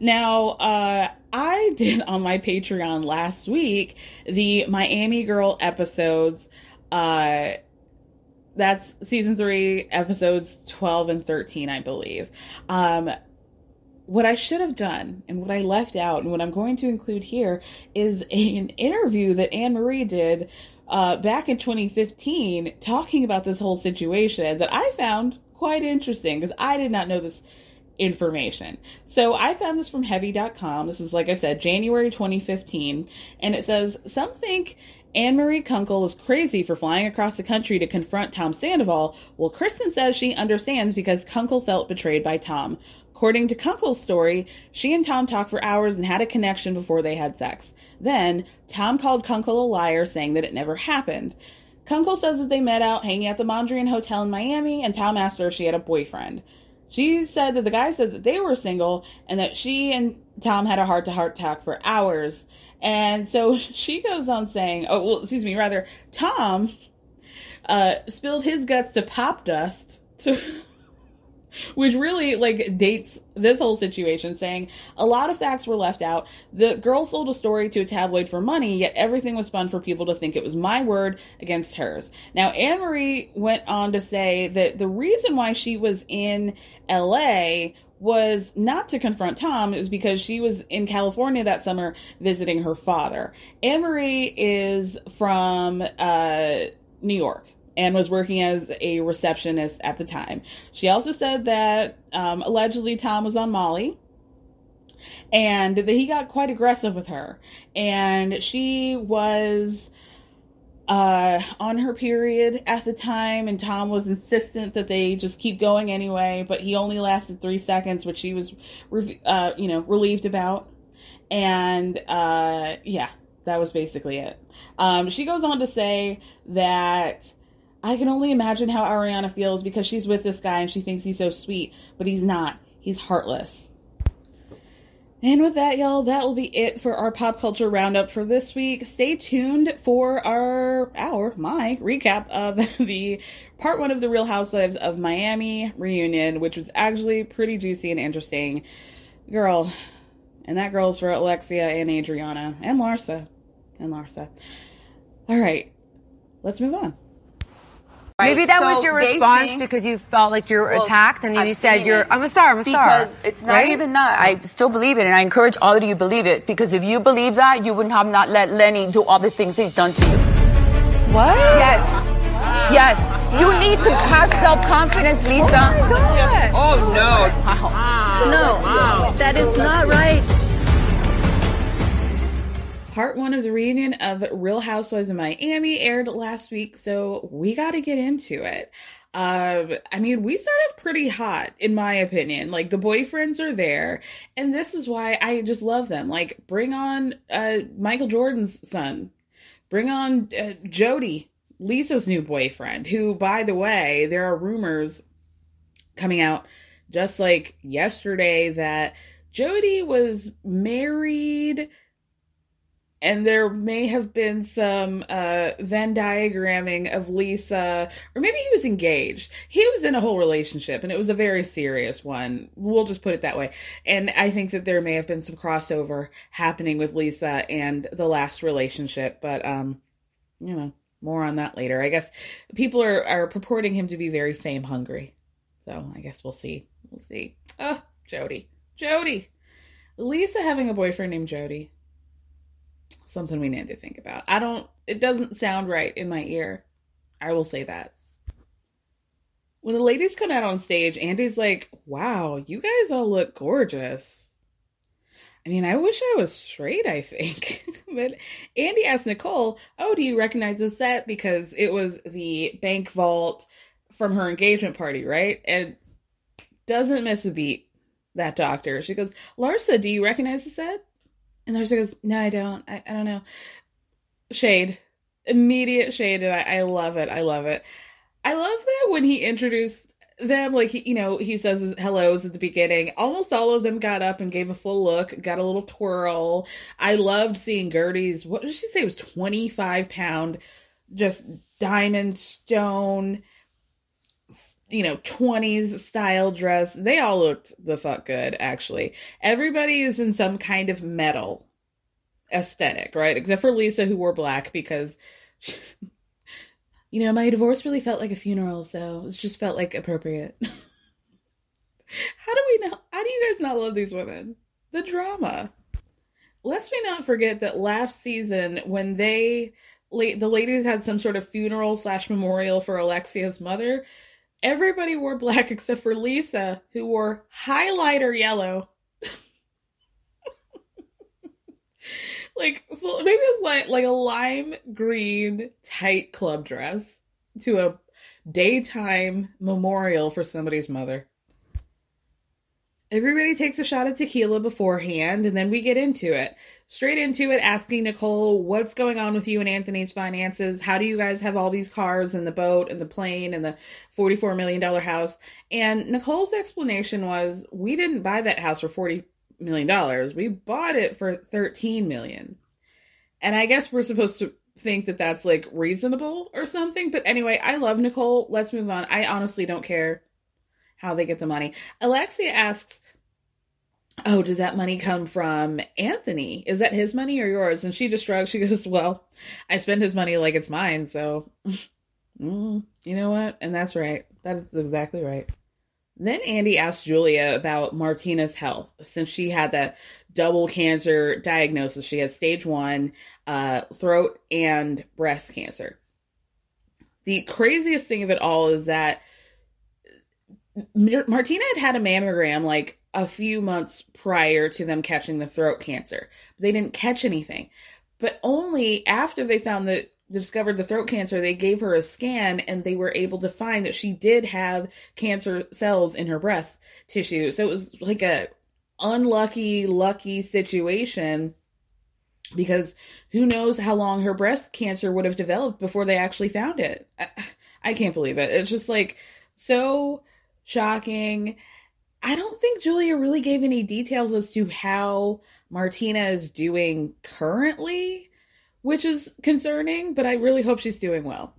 Now, uh, I did on my Patreon last week the Miami Girl episodes. Uh, that's season three, episodes 12 and 13, I believe. Um, what I should have done and what I left out and what I'm going to include here is an interview that Anne Marie did uh, back in 2015 talking about this whole situation that I found quite interesting because I did not know this information. So I found this from heavy.com. This is, like I said, January 2015. And it says, Some think Anne Marie Kunkel was crazy for flying across the country to confront Tom Sandoval. Well, Kristen says she understands because Kunkel felt betrayed by Tom. According to Kunkel's story, she and Tom talked for hours and had a connection before they had sex. Then, Tom called Kunkel a liar, saying that it never happened. Kunkel says that they met out hanging at the Mondrian Hotel in Miami, and Tom asked her if she had a boyfriend. She said that the guy said that they were single and that she and Tom had a heart to heart talk for hours. And so she goes on saying, oh, well, excuse me, rather, Tom uh, spilled his guts to Popdust to. which really like dates this whole situation saying a lot of facts were left out. The girl sold a story to a tabloid for money yet everything was spun for people to think it was my word against hers. Now anne marie went on to say that the reason why she was in la was not to confront Tom, it was because she was in California that summer visiting her father. Anne Marie is from uh, New York and was working as a receptionist at the time. She also said that um, allegedly Tom was on Molly and that he got quite aggressive with her. And she was uh, on her period at the time, and Tom was insistent that they just keep going anyway, but he only lasted three seconds, which she was, uh, you know, relieved about. And uh, yeah, that was basically it. Um, she goes on to say that I can only imagine how Ariana feels because she's with this guy and she thinks he's so sweet, but he's not. He's heartless. And with that, y'all, that will be it for our pop culture roundup for this week. Stay tuned for our, our, my recap of the part one of the Real Housewives of Miami reunion, which was actually pretty juicy and interesting. Girl, and that girl's for Alexia and Adriana and Larsa. And Larsa. All right, let's move on. Right. Maybe that so was your response think, because you felt like you were well, attacked, and then I've you said, "You're I'm a star, I'm a star." Because it's not right? even that. I still believe it, and I encourage all of you to believe it. Because if you believe that, you wouldn't have not let Lenny do all the things he's done to you. What? Yes. Wow. Yes. You need to have self confidence, Lisa. Oh, oh no. Wow. No, that is not right part one of the reunion of Real Housewives of Miami aired last week, so we got to get into it. Uh, I mean, we start off pretty hot, in my opinion. Like the boyfriends are there, and this is why I just love them. Like, bring on uh, Michael Jordan's son, bring on uh, Jody, Lisa's new boyfriend. Who, by the way, there are rumors coming out just like yesterday that Jody was married and there may have been some uh, Venn diagramming of Lisa, or maybe he was engaged. He was in a whole relationship, and it was a very serious one. We'll just put it that way. And I think that there may have been some crossover happening with Lisa and the last relationship, but um, you know, more on that later. I guess people are are purporting him to be very fame hungry, so I guess we'll see. We'll see. Oh, Jody, Jody, Lisa having a boyfriend named Jody something we need to think about. I don't, it doesn't sound right in my ear. I will say that. When the ladies come out on stage, Andy's like, wow, you guys all look gorgeous. I mean, I wish I was straight, I think. but Andy asked Nicole, oh, do you recognize the set? Because it was the bank vault from her engagement party, right? And doesn't miss a beat, that doctor. She goes, Larsa, do you recognize the set? And Larsa goes, No, I don't. I, I don't know. Shade. Immediate shade. And I, I love it. I love it. I love that when he introduced them, like, he, you know, he says hellos at the beginning. Almost all of them got up and gave a full look, got a little twirl. I loved seeing Guerdy's, what did she say? It was 25 pound, just diamond stone you know, 20s style dress. They all looked the fuck good, actually. Everybody is in some kind of metal aesthetic, right? Except for Lisa, who wore black because, you know, my divorce really felt like a funeral, so it just felt like appropriate. how do we know? How do you guys not love these women? The drama. Lest we not forget that last season, when they, the ladies had some sort of funeral slash memorial for Alexia's mother, Everybody wore black except for Lisa, who wore highlighter yellow. like maybe it's like like a lime green tight club dress to a daytime memorial for somebody's mother. Everybody takes a shot of tequila beforehand, and then we get into it. Straight into it, asking Nicole, what's going on with you and Anthony's finances? How do you guys have all these cars and the boat and the plane and the $44 million house? And Nicole's explanation was, we didn't buy that house for $40 million. We bought it for $13 million. And I guess we're supposed to think that that's like reasonable or something. But anyway, I love Nicole. Let's move on. I honestly don't care how they get the money. Alexia asks, Oh, does that money come from Anthony? Is that his money or yours? And she just shrugs. She goes, Well, I spend his money like it's mine. So, mm, you know what? And that's right. That is exactly right. Then Andy asked Julia about Martina's health since she had that double cancer diagnosis. She had stage one uh, throat and breast cancer. The craziest thing of it all is that Martina had had a mammogram like a few months prior to them catching the throat cancer. They didn't catch anything. But only after they found that discovered the throat cancer, they gave her a scan and they were able to find that she did have cancer cells in her breast tissue. So it was like a unlucky, lucky situation because who knows how long her breast cancer would have developed before they actually found it. I, I can't believe it. It's just like so shocking. I don't think Julia really gave any details as to how Martina is doing currently, which is concerning, but I really hope she's doing well.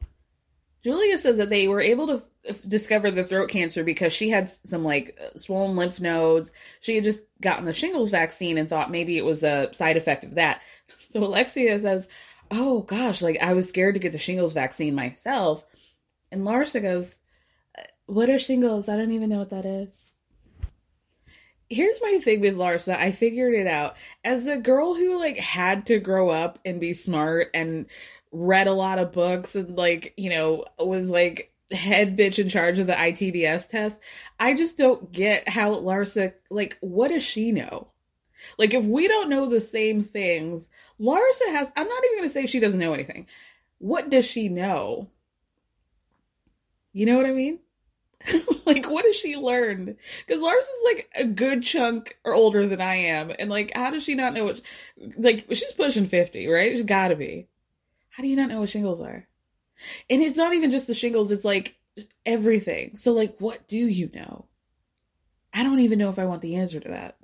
Julia says that they were able to f- discover the throat cancer because she had some like uh, swollen lymph nodes. She had just gotten the shingles vaccine and thought maybe it was a side effect of that. So Alexia says, Oh gosh, like I was scared to get the shingles vaccine myself. And Larsa goes, uh, what are shingles? I don't even know what that is. Here's my thing with Larsa. I figured it out. As a girl who like had to grow up and be smart and read a lot of books and like, you know, was like head bitch in charge of the ITBS test, I just don't get how Larsa like what does she know? Like if we don't know the same things, Larsa has I'm not even going to say she doesn't know anything. What does she know? You know what I mean? like, what has she learned? Because Lars is like a good chunk or older than I am, and like, how does she not know what? Like, she's pushing fifty, right? She's got to be. How do you not know what shingles are? And it's not even just the shingles; it's like everything. So, like, what do you know? I don't even know if I want the answer to that.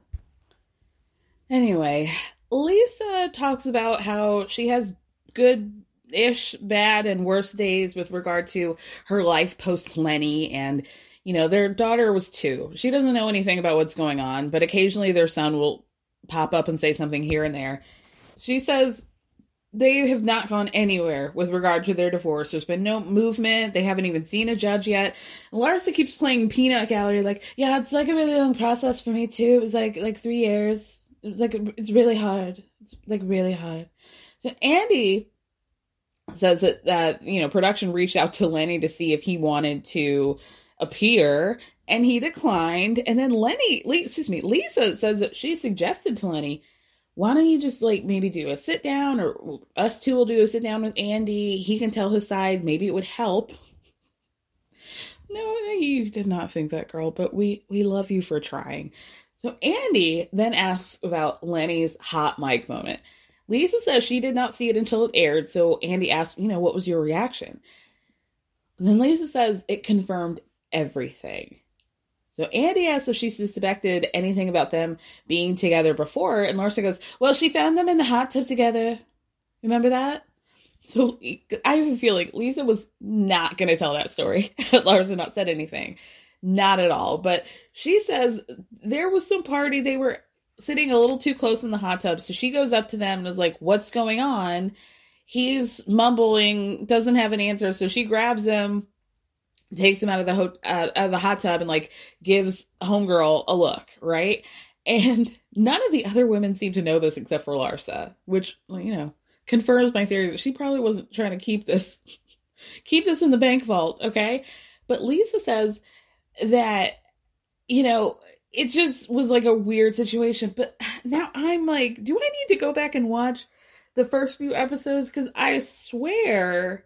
Anyway, Lisa talks about how she has good ish bad and worse days with regard to her life post Lenny and you know their daughter was 2 she doesn't know anything about what's going on but occasionally their son will pop up and say something here and there she says they have not gone anywhere with regard to their divorce. There's been no movement. They haven't even seen a judge yet. Larsa keeps playing peanut gallery, like, yeah, it's like a really long process for me too. It was like like three years. It was like it's really hard. It's like really hard. So Andy says that, that you know production reached out to Lenny to see if he wanted to appear and he declined. And then Lenny excuse me Lisa says that she suggested to Lenny why don't you just like maybe do a sit down or us two will do a sit down with Andy. He can tell his side. Maybe it would help. No you did not think that girl but we we love you for trying. So Andy then asks about Lenny's hot mic moment Lisa says she did not see it until it aired, so Andy asked, you know, what was your reaction? Then Lisa says it confirmed everything. So Andy asks if she suspected anything about them being together before, and Larsa goes, Well, she found them in the hot tub together. Remember that? So I have a feeling Lisa was not going to tell that story. Larsa not said anything. Not at all. But she says there was some party they were sitting a little too close in the hot tub. So she goes up to them and is like, What's going on? He's mumbling, doesn't have an answer. So she grabs him, takes him out of the ho- uh, out of the hot tub, and like gives homegirl a look, right? And none of the other women seem to know this except for Larsa, which you know confirms my theory that she probably wasn't trying to keep this keep this in the bank vault, okay? But Lisa says that you know it just was like a weird situation. But now I'm like, do I need to go back and watch the first few episodes? Because I swear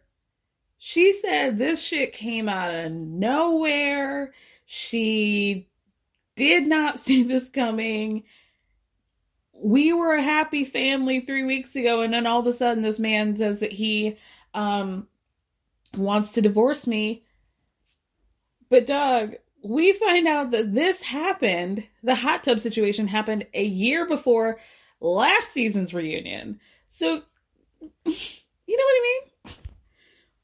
she said this shit came out of nowhere. She did not see this coming. We were a happy family three weeks ago, and then all of a sudden, this man says that he um, wants to divorce me. But, Doug, we find out that this happened, the hot tub situation happened a year before last season's reunion. So, you know what I mean?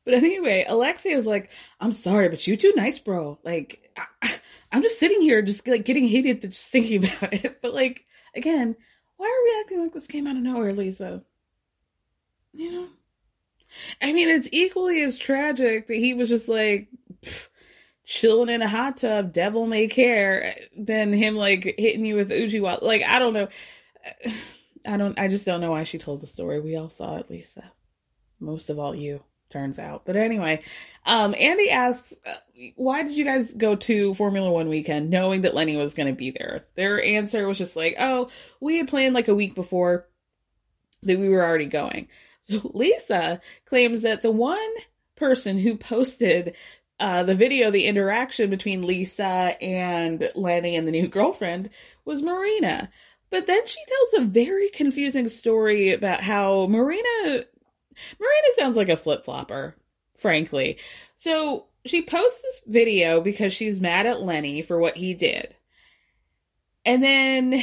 But anyway, Alexia is like, I'm sorry, but you too nice, bro. Like, I, am just sitting here, just like getting heated just thinking about it. But like, again, why are we acting like this came out of nowhere, Lisa? You know? I mean, it's equally as tragic that he was just like pff, chilling in a hot tub, devil may care, than him like hitting you with Ujiwa. Like, I don't know. I don't, I just don't know why she told the story. We all saw it, Lisa. Most of all, you turns out. But anyway, um, Andy asks, uh, why did you guys go to Formula One weekend knowing that Lenny was going to be there? Their answer was just like, oh, we had planned like a week before that we were already going. So Lisa claims that the one person who posted uh, the video, the interaction between Lisa and Lenny and the new girlfriend was Marina. But then she tells a very confusing story about how Marina Marina sounds like a flip flopper, frankly. So she posts this video because she's mad at Lenny for what he did. And then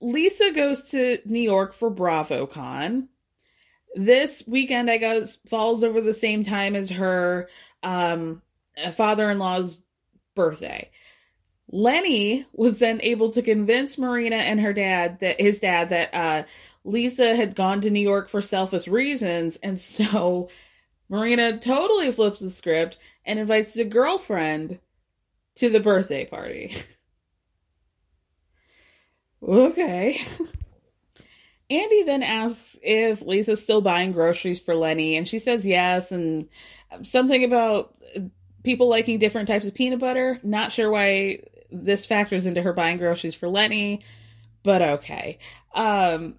Lisa goes to New York for BravoCon. This weekend, I guess, falls over the same time as her um, a father in law's birthday. Lenny was then able to convince Marina and her dad that his dad that uh, Lisa had gone to New York for selfish reasons, and so Marina totally flips the script and invites the girlfriend to the birthday party. okay. Andy then asks if Lisa's still buying groceries for Lenny, and she says yes, and something about people liking different types of peanut butter. Not sure why this factors into her buying groceries for Lenny, but okay. Um,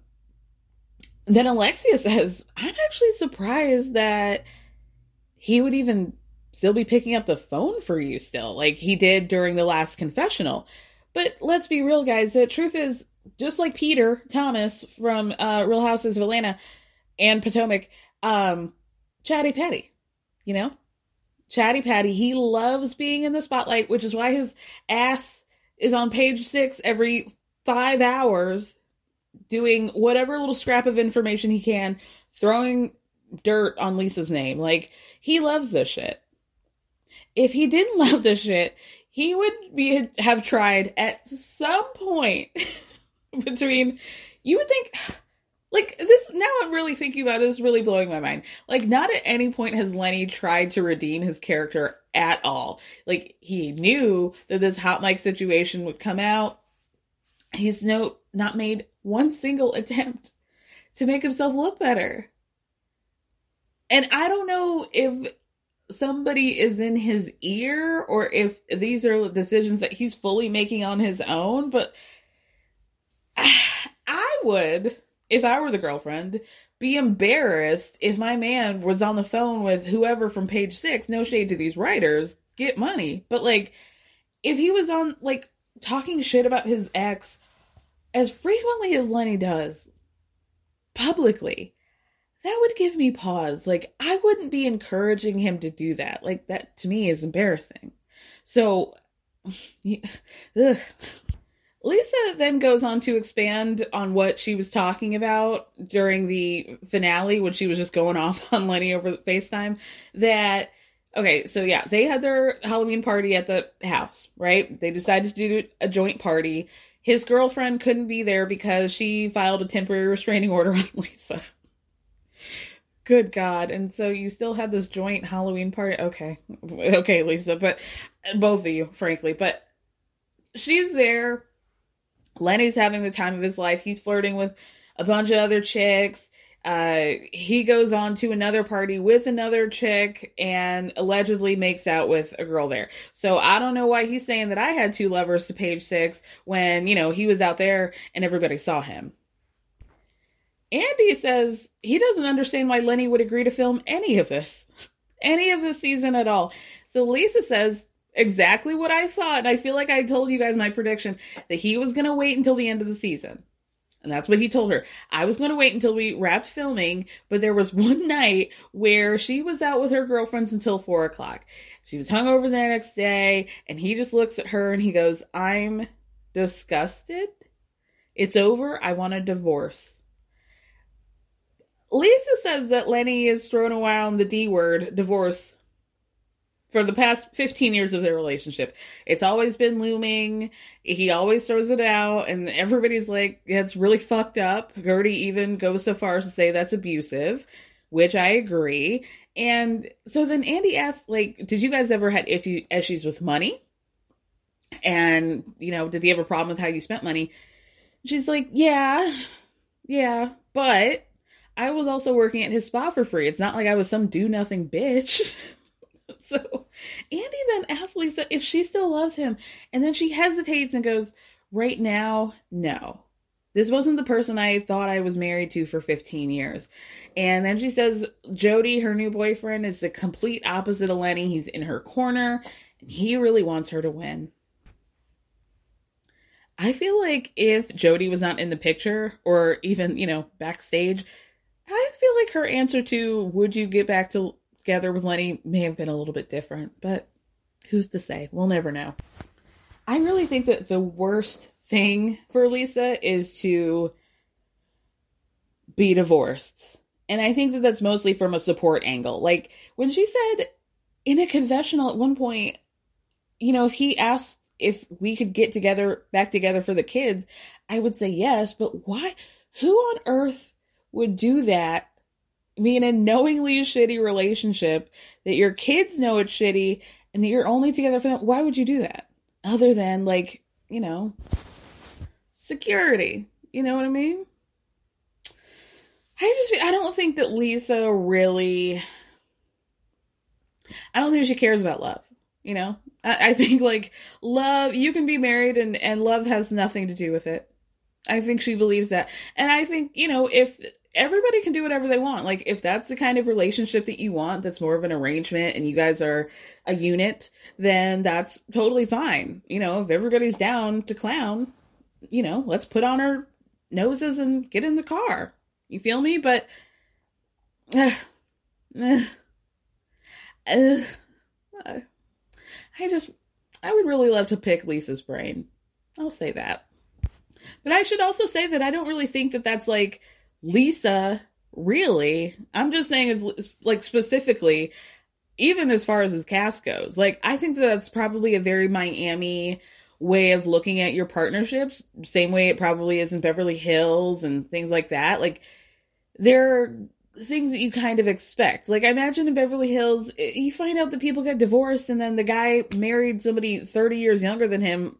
then Alexia says, I'm actually surprised that he would even still be picking up the phone for you still, like he did during the last confessional. But let's be real, guys. The truth is, just like Peter Thomas from uh, Real Houses of Atlanta and Potomac, um, Chatty Patty, you know? Chatty Patty, he loves being in the spotlight, which is why his ass is on page six every five hours doing whatever little scrap of information he can, throwing dirt on Lisa's name. Like, he loves this shit. If he didn't love this shit, he would be have tried at some point between you would think like this now I'm really thinking about this really blowing my mind. Like not at any point has Lenny tried to redeem his character at all. Like he knew that this hot mic situation would come out. He's no not made one single attempt to make himself look better. And I don't know if somebody is in his ear or if these are decisions that he's fully making on his own, but I would, if I were the girlfriend, be embarrassed if my man was on the phone with whoever from page six. No shade to these writers, get money. But like, if he was on, like, talking shit about his ex as frequently as Lenny does publicly, that would give me pause. Like, I wouldn't be encouraging him to do that. Like, that to me is embarrassing. So, ugh. Lisa then goes on to expand on what she was talking about during the finale when she was just going off on Lenny over FaceTime. That, okay, so yeah, they had their Halloween party at the house, right? They decided to do a joint party. His girlfriend couldn't be there because she filed a temporary restraining order on Lisa. Good God. And so you still had this joint Halloween party. Okay. Okay, Lisa, but both of you, frankly. But she's there. Lenny's having the time of his life. He's flirting with a bunch of other chicks. Uh, he goes on to another party with another chick and allegedly makes out with a girl there. So I don't know why he's saying that I had two lovers to page six when, you know, he was out there and everybody saw him. Andy says he doesn't understand why Lenny would agree to film any of this, any of the season at all. So Lisa says exactly what I thought. And I feel like I told you guys my prediction that he was going to wait until the end of the season. And that's what he told her. I was going to wait until we wrapped filming, but there was one night where she was out with her girlfriends until four o'clock. She was hungover the next day, and he just looks at her and he goes, I'm disgusted. It's over. I want a divorce. Lisa says that Lenny is throwing around the D word, divorce, for the past 15 years of their relationship. It's always been looming. He always throws it out, and everybody's like, it's really fucked up. Guerdy even goes so far as to say that's abusive, which I agree. And so then Andy asked, like, did you guys ever had issues with money? And, you know, did he have a problem with how you spent money? She's like, yeah, yeah, but I was also working at his spa for free. It's not like I was some do nothing bitch. so Andy then asks Lisa if she still loves him. And then she hesitates and goes, Right now, no. This wasn't the person I thought I was married to for 15 years. And then she says, Jody, her new boyfriend, is the complete opposite of Lenny. He's in her corner and he really wants her to win. I feel like if Jody was not in the picture or even, you know, backstage, I feel like her answer to would you get back to together with Lenny may have been a little bit different, but who's to say? We'll never know. I really think that the worst thing for Lisa is to be divorced. And I think that that's mostly from a support angle. Like when she said in a confessional at one point, you know, if he asked if we could get together back together for the kids, I would say yes, but why who on earth would do that be in a knowingly shitty relationship that your kids know it's shitty and that you're only together for them, why would you do that? Other than like, you know, security. You know what I mean? I just I don't think that Lisa really I don't think she cares about love. You know? I, I think like love you can be married and, and love has nothing to do with it. I think she believes that. And I think, you know, if everybody can do whatever they want. Like if that's the kind of relationship that you want, that's more of an arrangement and you guys are a unit, then that's totally fine. You know, if everybody's down to clown, you know, let's put on our noses and get in the car. You feel me? But uh, uh, I just I would really love to pick Lisa's brain. I'll say that. But I should also say that I don't really think that that's like Lisa, really. I'm just saying it's like specifically, even as far as his cast goes. Like, I think that that's probably a very Miami way of looking at your partnerships. Same way it probably is in Beverly Hills and things like that. Like, there are things that you kind of expect. Like, I imagine in Beverly Hills, eh, you find out that people get divorced and then the guy married somebody 30 years younger than him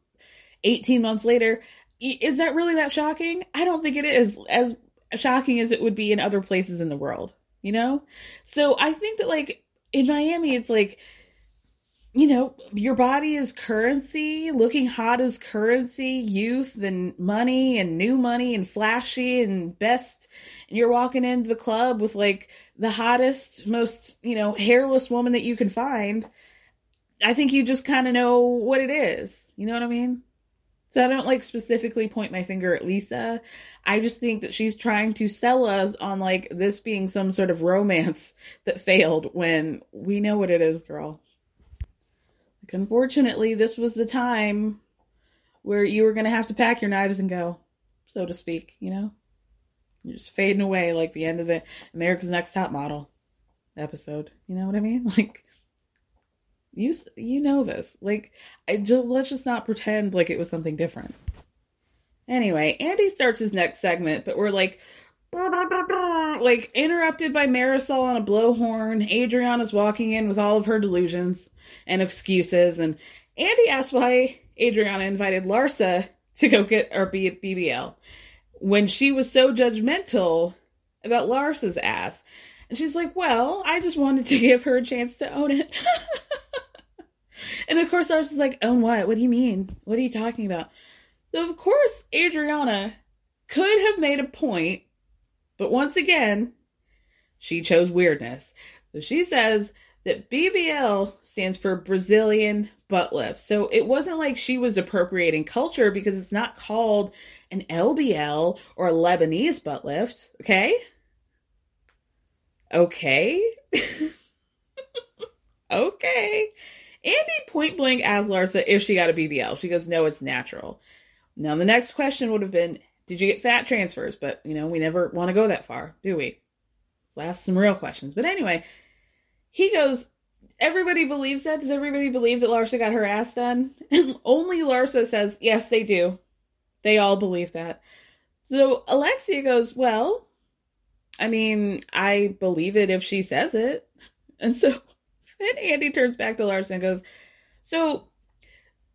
18 months later. Is that really that shocking? I don't think it is. As shocking as it would be in other places in the world, you know? So I think that like in Miami, it's like, you know, your body is currency, looking hot is currency, youth and money and new money and flashy and best. And you're walking into the club with like the hottest, most, you know, hairless woman that you can find. I think you just kind of know what it is. You know what I mean? So I don't like specifically point my finger at Lisa. I just think that she's trying to sell us on like this being some sort of romance that failed when we know what it is, girl. Like, unfortunately, this was the time where you were going to have to pack your knives and go, so to speak, you know? You're just fading away like the end of the America's Next Top Model episode. You know what I mean? Like, you you know this. Like I just let's just not pretend like it was something different. Anyway, Andy starts his next segment, but we're like like interrupted by Marysol on a blowhorn. Adriana's walking in with all of her delusions and excuses, and Andy asks why Adriana invited Larsa to go get or be BBL when she was so judgmental about Larsa's ass. And she's like, Well, I just wanted to give her a chance to own it. And of course, I was just like, own what? What do you mean? What are you talking about? So of course, Adriana could have made a point, but once again, she chose weirdness. So she says that BBL stands for Brazilian butt lift. So it wasn't like she was appropriating culture because it's not called an LBL or a Lebanese butt lift, okay? Okay. okay. Andy point blank asked Larsa if she got a BBL. She goes, no, it's natural. Now, the next question would have been, did you get fat transfers? But, you know, we never want to go that far, do we? Let's ask some real questions. But anyway, he goes, everybody believes that. Does everybody believe that Larsa got her ass done? Only Larsa says, yes, they do. They all believe that. So Alexia goes, well, I mean, I believe it if she says it. And so then Andy turns back to Larsa and goes, so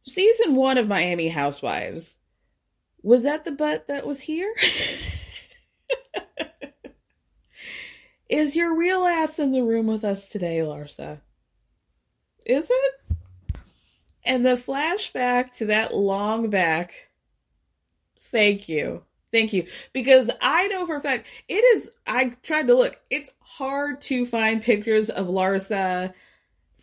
season one of Miami Housewives, was that the butt that was here? Is your real ass in the room with us today, Larsa? Is it? And the flashback to that long back. Thank you. Thank you. Because I know for a fact it is I tried to look. It's hard to find pictures of Larsa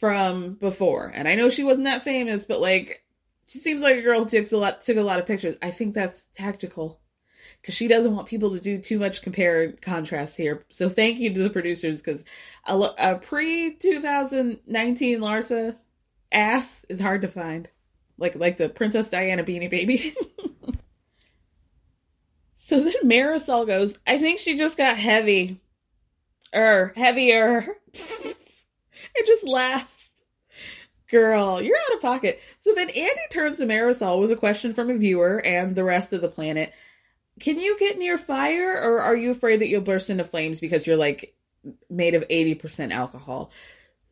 from before. And I know she wasn't that famous, but like she seems like a girl who takes a lot took a lot of pictures. I think that's tactical because she doesn't want people to do too much compare and contrast here. So thank you to the producers because a, a pre 2019 Larsa ass is hard to find, like like the Princess Diana Beanie Baby. so then Marysol goes, I think she just got heavy, er heavier. it just laughs. Girl, you're out of pocket. So then Andy turns to Marysol with a question from a viewer and the rest of the planet can you get near fire or are you afraid that you'll burst into flames because you're like made of 80% alcohol?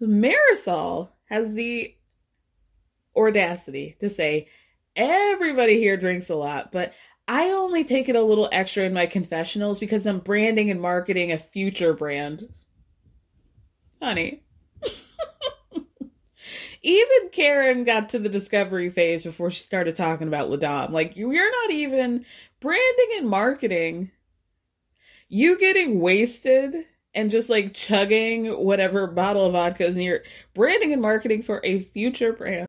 Marysol has the audacity to say, everybody here drinks a lot, but I only take it a little extra in my confessionals because I'm branding and marketing a future brand. Honey. Even Karen got to the discovery phase before she started talking about La'Dame. Like, you're not even branding and marketing. You getting wasted and just like chugging whatever bottle of vodka is near branding and marketing for a future brand.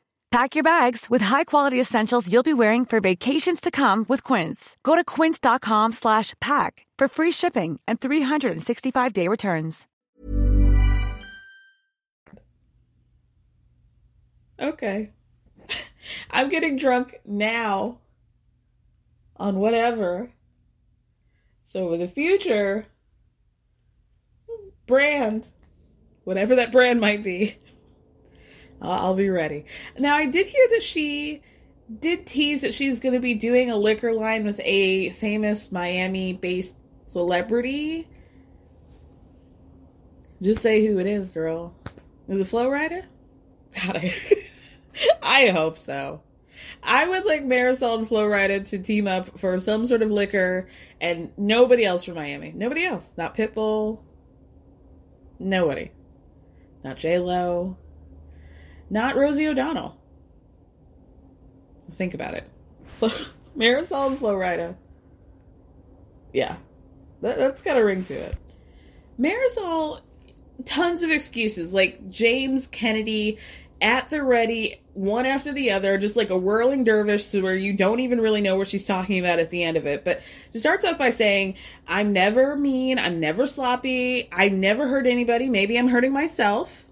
Pack your bags with high-quality essentials you'll be wearing for vacations to come with Quince. Go to quince.com slash pack for free shipping and 365-day returns. Okay. I'm getting drunk now on whatever. So for the future, brand, whatever that brand might be, I'll be ready. Now, I did hear that she did tease that she's going to be doing a liquor line with a famous Miami based celebrity. Just say who it is, girl. Is it Flo Rida? God, I, I hope so. I would like Marysol and Flo Rida to team up for some sort of liquor and nobody else from Miami. Nobody else. Not Pitbull. Nobody. Not J Lo not Rosie O'Donnell. Think about it. Marysol and Flo Rida. Yeah. That, that's got a ring to it. Marysol, tons of excuses. Like James Kennedy at the ready, one after the other, just like a whirling dervish to where you don't even really know what she's talking about at the end of it. But she starts off by saying, I'm never mean, I'm never sloppy, I never hurt anybody, maybe I'm hurting myself,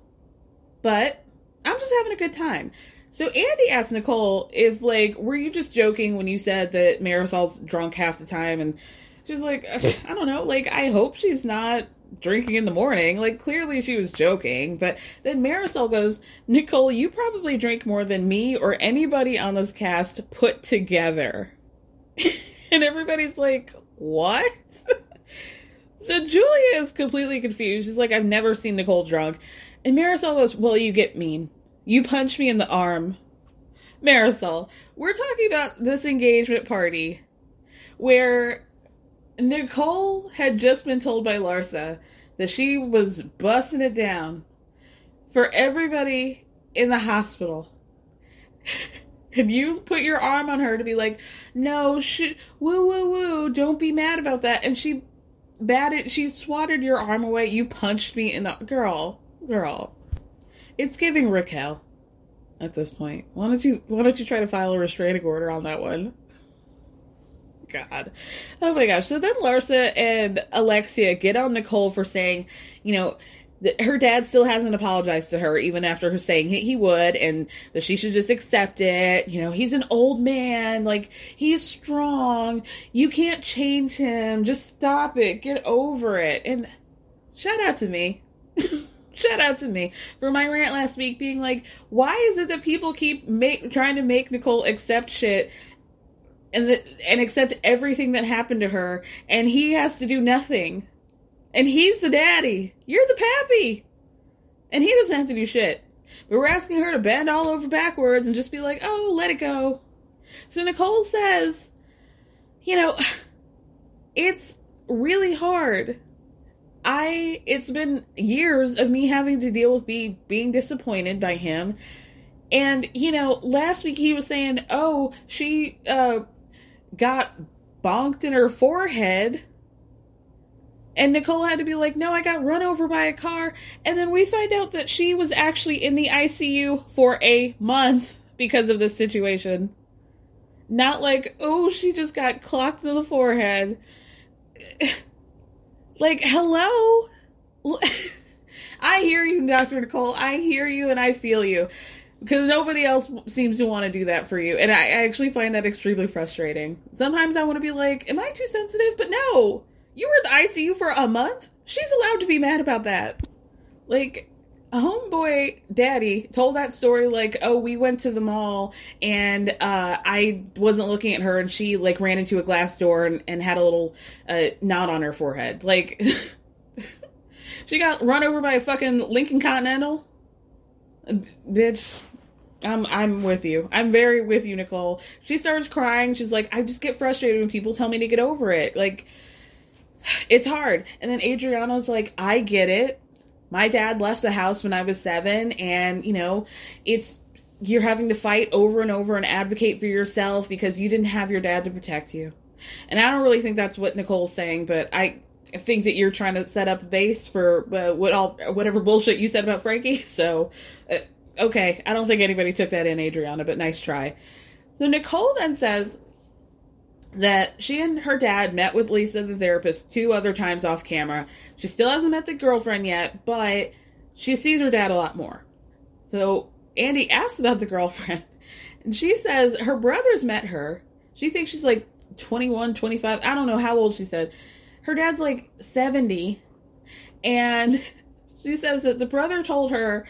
but I'm just having a good time. So Andy asked Nicole if, like, were you just joking when you said that Marysol's drunk half the time? And she's like, uh, I don't know. Like, I hope she's not drinking in the morning. Like, clearly she was joking. But then Marysol goes, Nicole, you probably drink more than me or anybody on this cast put together. and everybody's like, what? so Julia is completely confused. She's like, I've never seen Nicole drunk. And Marysol goes, Well, you get mean. You punch me in the arm. Marysol, we're talking about this engagement party where Nicole had just been told by Larsa that she was busting it down for everybody in the hospital. and you put your arm on her to be like, no, sh- woo, woo, woo, don't be mad about that. And she batted, she swatted your arm away. You punched me in the, girl, girl. It's giving Raquel at this point. Why don't you why don't you try to file a restraining order on that one? God. Oh my gosh. So then Larsa and Alexia get on Nicole for saying, you know, her dad still hasn't apologized to her even after her saying he, he would and that she should just accept it. You know, he's an old man, like he's strong. You can't change him. Just stop it. Get over it. And shout out to me. shout out to me for my rant last week being like, why is it that people keep make, trying to make Nicole accept shit and the, and accept everything that happened to her and he has to do nothing? And he's the daddy. You're the pappy. And he doesn't have to do shit. But we're asking her to bend all over backwards and just be like, oh, let it go. So Nicole says, you know, it's really hard I it's been years of me having to deal with be being disappointed by him. And you know, last week he was saying, "Oh, she uh got bonked in her forehead." And Nicole had to be like, "No, I got run over by a car." And then we find out that she was actually in the ICU for a month because of this situation. Not like, "Oh, she just got clocked in the forehead." Like, hello? I hear you, Dr. Nicole. I hear you and I feel you. Because nobody else seems to want to do that for you. And I, I actually find that extremely frustrating. Sometimes I want to be like, am I too sensitive? But no! You were at the ICU for a month? She's allowed to be mad about that. Like, homeboy daddy told that story like oh we went to the mall and uh i wasn't looking at her and she like ran into a glass door and, and had a little uh knot on her forehead like she got run over by a fucking lincoln continental bitch I'm I'm with you. I'm very with you, Nicole. She starts crying. She's like, I just get frustrated when people tell me to get over it. Like, it's hard. And then Adriana's like, I get it my dad left the house when I was seven, and you know, it's you're having to fight over and over and advocate for yourself because you didn't have your dad to protect you. And I don't really think that's what Nicole's saying, but I think that you're trying to set up a base for uh, what all whatever bullshit you said about Frankie. So, uh, okay, I don't think anybody took that in, Adriana, but nice try. So Nicole then says that she and her dad met with Lisa, the therapist, two other times off camera. She still hasn't met the girlfriend yet, but she sees her dad a lot more. So Andy asks about the girlfriend, and she says her brothers met her. She thinks she's like 21, 25. I don't know how old she said. Her dad's like 70, and she says that the brother told her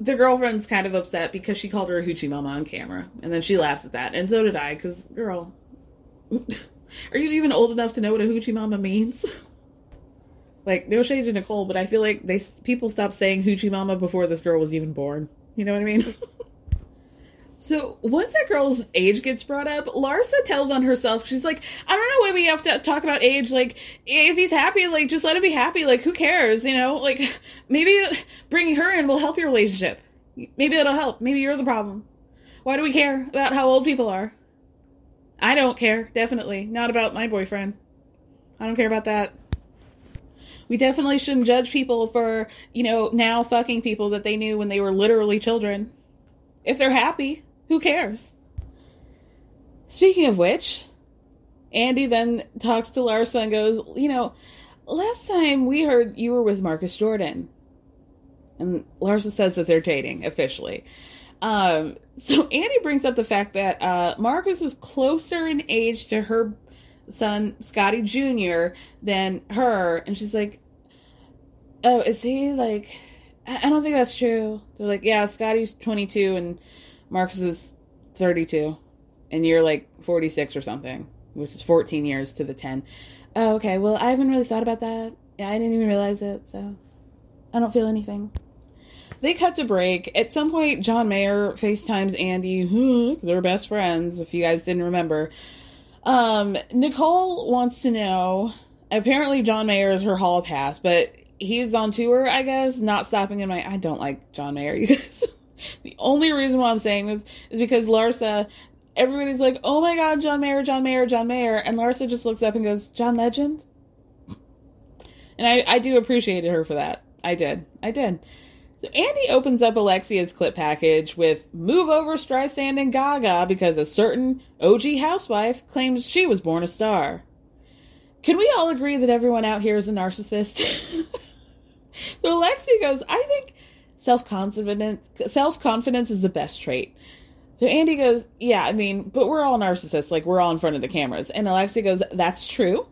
the girlfriend's kind of upset because she called her a hoochie mama on camera. And then she laughs at that. And so did I, because, girl, Are you even old enough to know what a hoochie mama means? like, no shade to Nicole, but I feel like they people stopped saying hoochie mama before this girl was even born. You know what I mean? so once that girl's age gets brought up, Larsa tells on herself. She's like, I don't know why we have to talk about age. Like, if he's happy, like, just let him be happy. Like, who cares? You know, like, maybe bringing her in will help your relationship. Maybe it'll help. Maybe you're the problem. Why do we care about how old people are? I don't care, definitely. Not about my boyfriend. I don't care about that. We definitely shouldn't judge people for, you know, now fucking people that they knew when they were literally children. If they're happy, who cares? Speaking of which, Andy then talks to Larsa and goes, You know, last time we heard you were with Marcus Jordan. And Larsa says that they're dating officially. Um, so Andy brings up the fact that uh, Marcus is closer in age to her son Scotty Jr. than her, and she's like, "Oh, is he like?" I don't think that's true. They're like, "Yeah, Scotty's 22 and Marcus is 32, and you're like 46 or something, which is 14 years to the 10." Oh, okay. Well, I haven't really thought about that. Yeah, I didn't even realize it, so I don't feel anything. They cut to break. At some point, John Mayer FaceTimes Andy, because they're best friends, if you guys didn't remember. Um, Nicole wants to know. Apparently, John Mayer is her hall pass, but he's on tour, I guess, not stopping in my. I don't like John Mayer, you guys. the only reason why I'm saying this is because Larsa, everybody's like, oh my god, John Mayer, John Mayer, John Mayer. And Larsa just looks up and goes, John Legend? And I, I do appreciate her for that. I did. I did. So Andy opens up Alexia's clip package with Move Over Streisand and Gaga because a certain OG housewife claims she was born a star. Can we all agree that everyone out here is a narcissist? so Alexia goes, I think self-confidence self-confidence is the best trait. So Andy goes, Yeah, I mean, but we're all narcissists, like we're all in front of the cameras. And Alexia goes, That's true.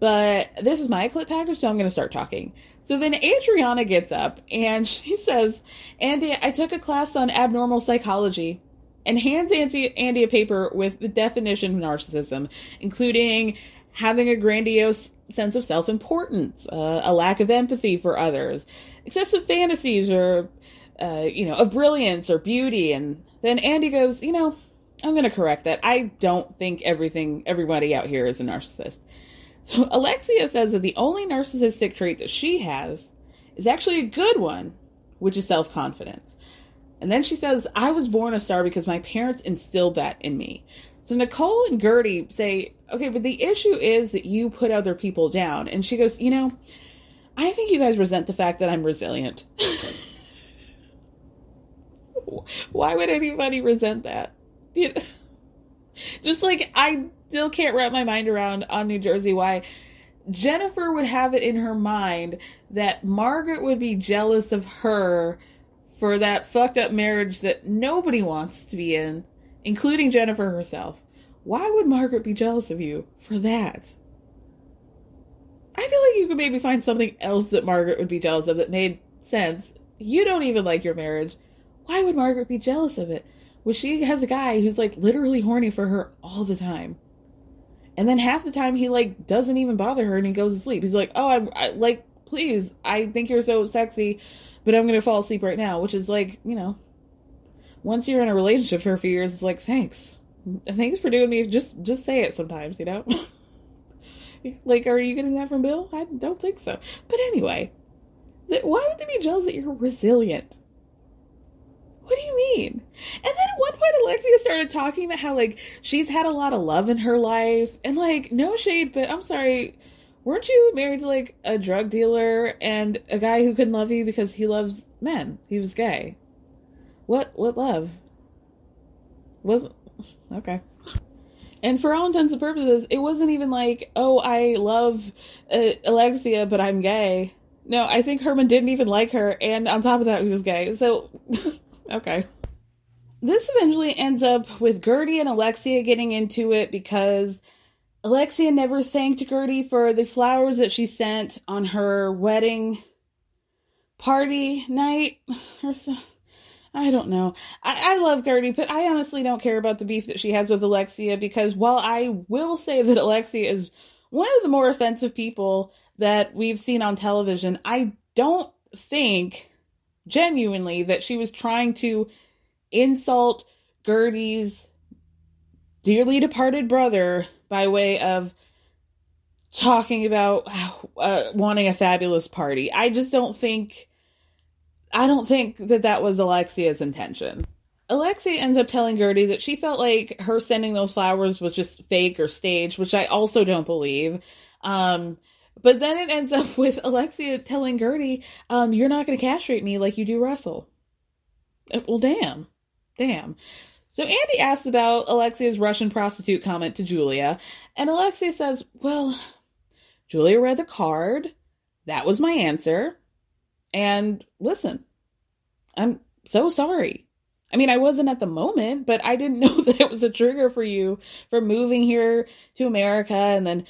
But this is my clip package, so I'm going to start talking. So then Adriana gets up and she says, Andy, I took a class on abnormal psychology and hands Andy, Andy a paper with the definition of narcissism, including having a grandiose sense of self importance, uh, a lack of empathy for others, excessive fantasies or, uh, you know, of brilliance or beauty. And then Andy goes, you know, I'm going to correct that. I don't think everything, everybody out here is a narcissist. So Alexia says that the only narcissistic trait that she has is actually a good one, which is self confidence. And then she says, I was born a star because my parents instilled that in me. So Nicole and Guerdy say, okay, but the issue is that you put other people down. And she goes, you know, I think you guys resent the fact that I'm resilient. Why would anybody resent that? You know? Just like I still can't wrap my mind around on New Jersey why Jennifer would have it in her mind that Margaret would be jealous of her for that fucked up marriage that nobody wants to be in, including Jennifer herself. Why would Margaret be jealous of you for that? I feel like you could maybe find something else that Margaret would be jealous of that made sense. You don't even like your marriage. Why would Margaret be jealous of it? Well, she has a guy who's like literally horny for her all the time. And then half the time he like doesn't even bother her and he goes to sleep. He's like, "Oh, I'm I, like, please, I think you're so sexy, but I'm gonna fall asleep right now." Which is like, you know, once you're in a relationship for a few years, it's like, thanks, thanks for doing me. Just just say it sometimes, you know. like, are you getting that from Bill? I don't think so. But anyway, why would they be jealous that you're resilient? What do you mean? And then at one point, Alexia started talking about how, like, she's had a lot of love in her life. And, like, no shade, but I'm sorry. Weren't you married to, like, a drug dealer and a guy who couldn't love you because he loves men? He was gay. What, what love? Wasn't. Okay. And for all intents and purposes, it wasn't even like, oh, I love uh, Alexia, but I'm gay. No, I think Herman didn't even like her, and on top of that, he was gay. So Okay. This eventually ends up with Guerdy and Alexia getting into it because Alexia never thanked Guerdy for the flowers that she sent on her wedding party night or so. I don't know. I, I love Guerdy, but I honestly don't care about the beef that she has with Alexia because while I will say that Alexia is one of the more offensive people that we've seen on television, I don't think genuinely that she was trying to insult Guerdy's dearly departed brother by way of talking about uh, wanting a fabulous party. I just don't think I don't think that that was Alexia's intention. Alexia ends up telling Guerdy that she felt like her sending those flowers was just fake or staged, which I also don't believe. Um, but then it ends up with Alexia telling Guerdy, um, you're not going to castrate me like you do Russell. Uh, well, damn. Damn. So Andy asks about Alexia's Russian prostitute comment to Julia, and Alexia says, Well, Julia read the card. That was my answer. And listen, I'm so sorry. I mean, I wasn't at the moment, but I didn't know that it was a trigger for you for moving here to America. And then,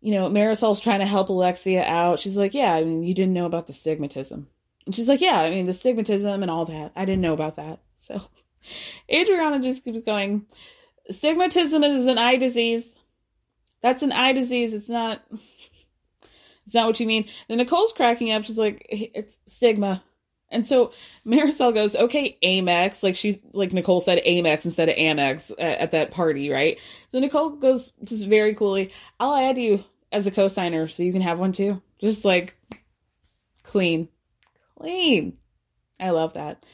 you know, Marysol's trying to help Alexia out. She's like, Yeah, I mean, you didn't know about the stigmatism. And she's like, Yeah, I mean, the stigmatism and all that. I didn't know about that. So Adriana just keeps going, Stigmatism is an eye disease. That's an eye disease. It's not. It's not what you mean. Then Nicole's cracking up. She's like, it's stigma. And so Marysol goes, okay, Amex. Like she's, like Nicole said Amex instead of Amex at, at that party, right? So Nicole goes just very coolly, I'll add you as a co-signer so you can have one too. Just like clean. Clean. I love that.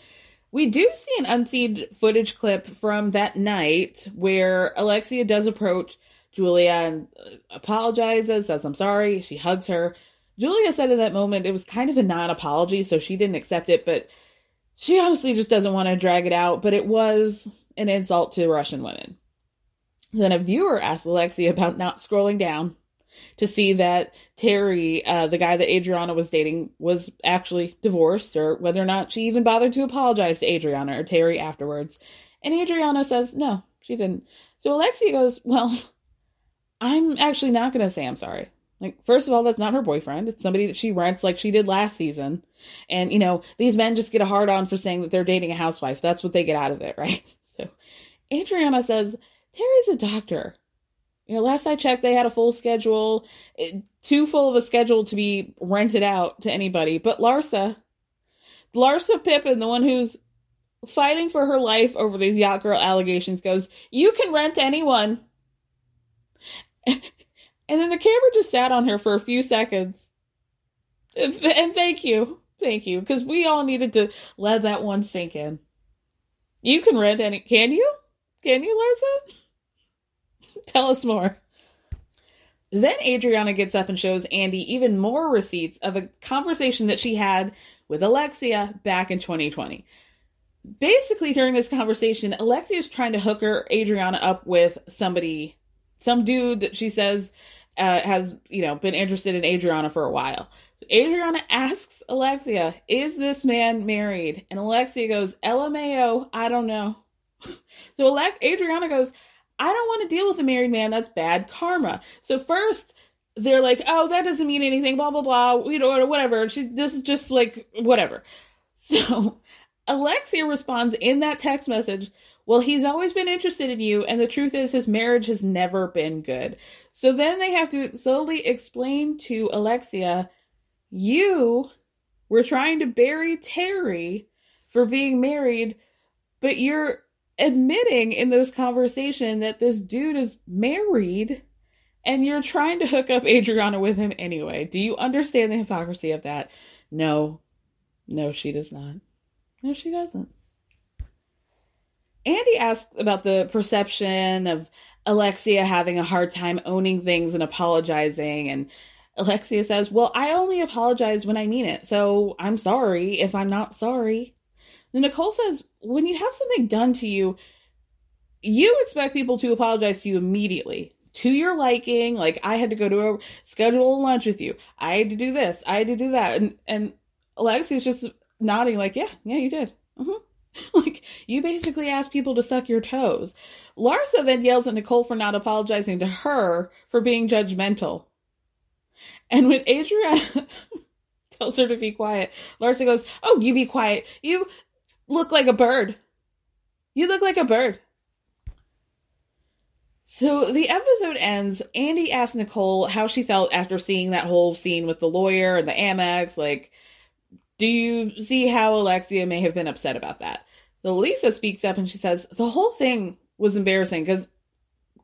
We do see an unseen footage clip from that night where Alexia does approach Julia and uh, apologizes, says, I'm sorry. She hugs her. Julia said in that moment it was kind of a non apology, so she didn't accept it, but she honestly just doesn't want to drag it out. But it was an insult to Russian women. Then a viewer asked Alexia about not scrolling down to see that Terry, uh, the guy that Adriana was dating, was actually divorced, or whether or not she even bothered to apologize to Adriana or Terry afterwards. And Adriana says, no, she didn't. So Alexia goes, well, I'm actually not going to say I'm sorry. Like, first of all, that's not her boyfriend. It's somebody that she rents like she did last season. And, you know, these men just get a hard on for saying that they're dating a housewife. That's what they get out of it, right? So Adriana says, Terry's a doctor. You know, last I checked, they had a full schedule, too full of a schedule to be rented out to anybody. But Larsa, Larsa Pippen, the one who's fighting for her life over these yacht girl allegations, goes, You can rent anyone. And then the camera just sat on her for a few seconds. And thank you. Thank you. Because we all needed to let that one sink in. You can rent any. Can you? Can you, Larsa? Tell us more. Then Adriana gets up and shows Andy even more receipts of a conversation that she had with Alexia back in 2020. Basically, during this conversation, Alexia is trying to hook her Adriana up with somebody, some dude that she says uh, has, you know, been interested in Adriana for a while. Adriana asks Alexia, "Is this man married?" And Alexia goes, "LMAO, I don't know." so Alex- Adriana goes, "I don't want to deal with a married man. That's bad karma." So first they're like, "Oh, that doesn't mean anything." Blah blah blah. You know, whatever. She this is just like whatever. So Alexia responds in that text message well, he's always been interested in you, and the truth is, his marriage has never been good. So then they have to slowly explain to Alexia, you were trying to bury Terry for being married, but you're admitting in this conversation that this dude is married and you're trying to hook up Adriana with him anyway. Do you understand the hypocrisy of that? No. No, she does not. No, she doesn't. Andy asks about the perception of Alexia having a hard time owning things and apologizing. And Alexia says, Well, I only apologize when I mean it. So I'm sorry if I'm not sorry. Nicole says, When you have something done to you, you expect people to apologize to you immediately to your liking. Like I had to go to a schedule lunch with you. I had to do this. I had to do that. And and Alexia's just nodding like, yeah, yeah, you did. Mm-hmm. like, you basically ask people to suck your toes. Larsa then yells at Nicole for not apologizing to her for being judgmental. And when Adriana tells her to be quiet, Larsa goes, Oh, you be quiet. You look like a bird. You look like a bird. So the episode ends. Andy asks Nicole how she felt after seeing that whole scene with the lawyer and the Amex. Like, do you see how Alexia may have been upset about that? So Lisa speaks up and she says, The whole thing was embarrassing because,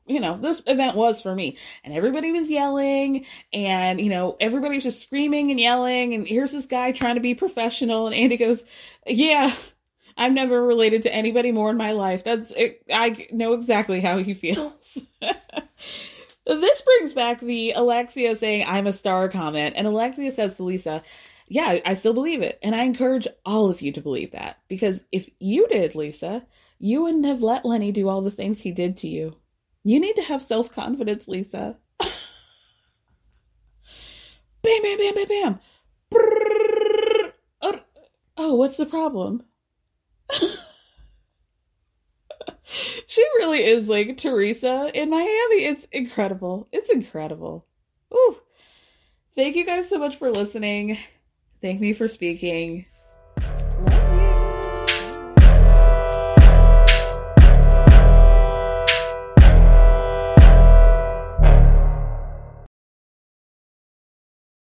you know, this event was for me. And everybody was yelling and, you know, everybody was just screaming and yelling. And here's this guy trying to be professional. And Andy goes, Yeah, I've never related to anybody more in my life. That's, it, I know exactly how he feels. this brings back the Alexia saying, I'm a star comment. And Alexia says to Lisa, yeah, I still believe it. And I encourage all of you to believe that. Because if you did, Lisa, you wouldn't have let Lenny do all the things he did to you. You need to have self confidence, Lisa. bam, bam, bam, bam, bam. Oh, what's the problem? she really is like Teresa in Miami. It's incredible. It's incredible. Ooh. Thank you guys so much for listening. Thank me for speaking.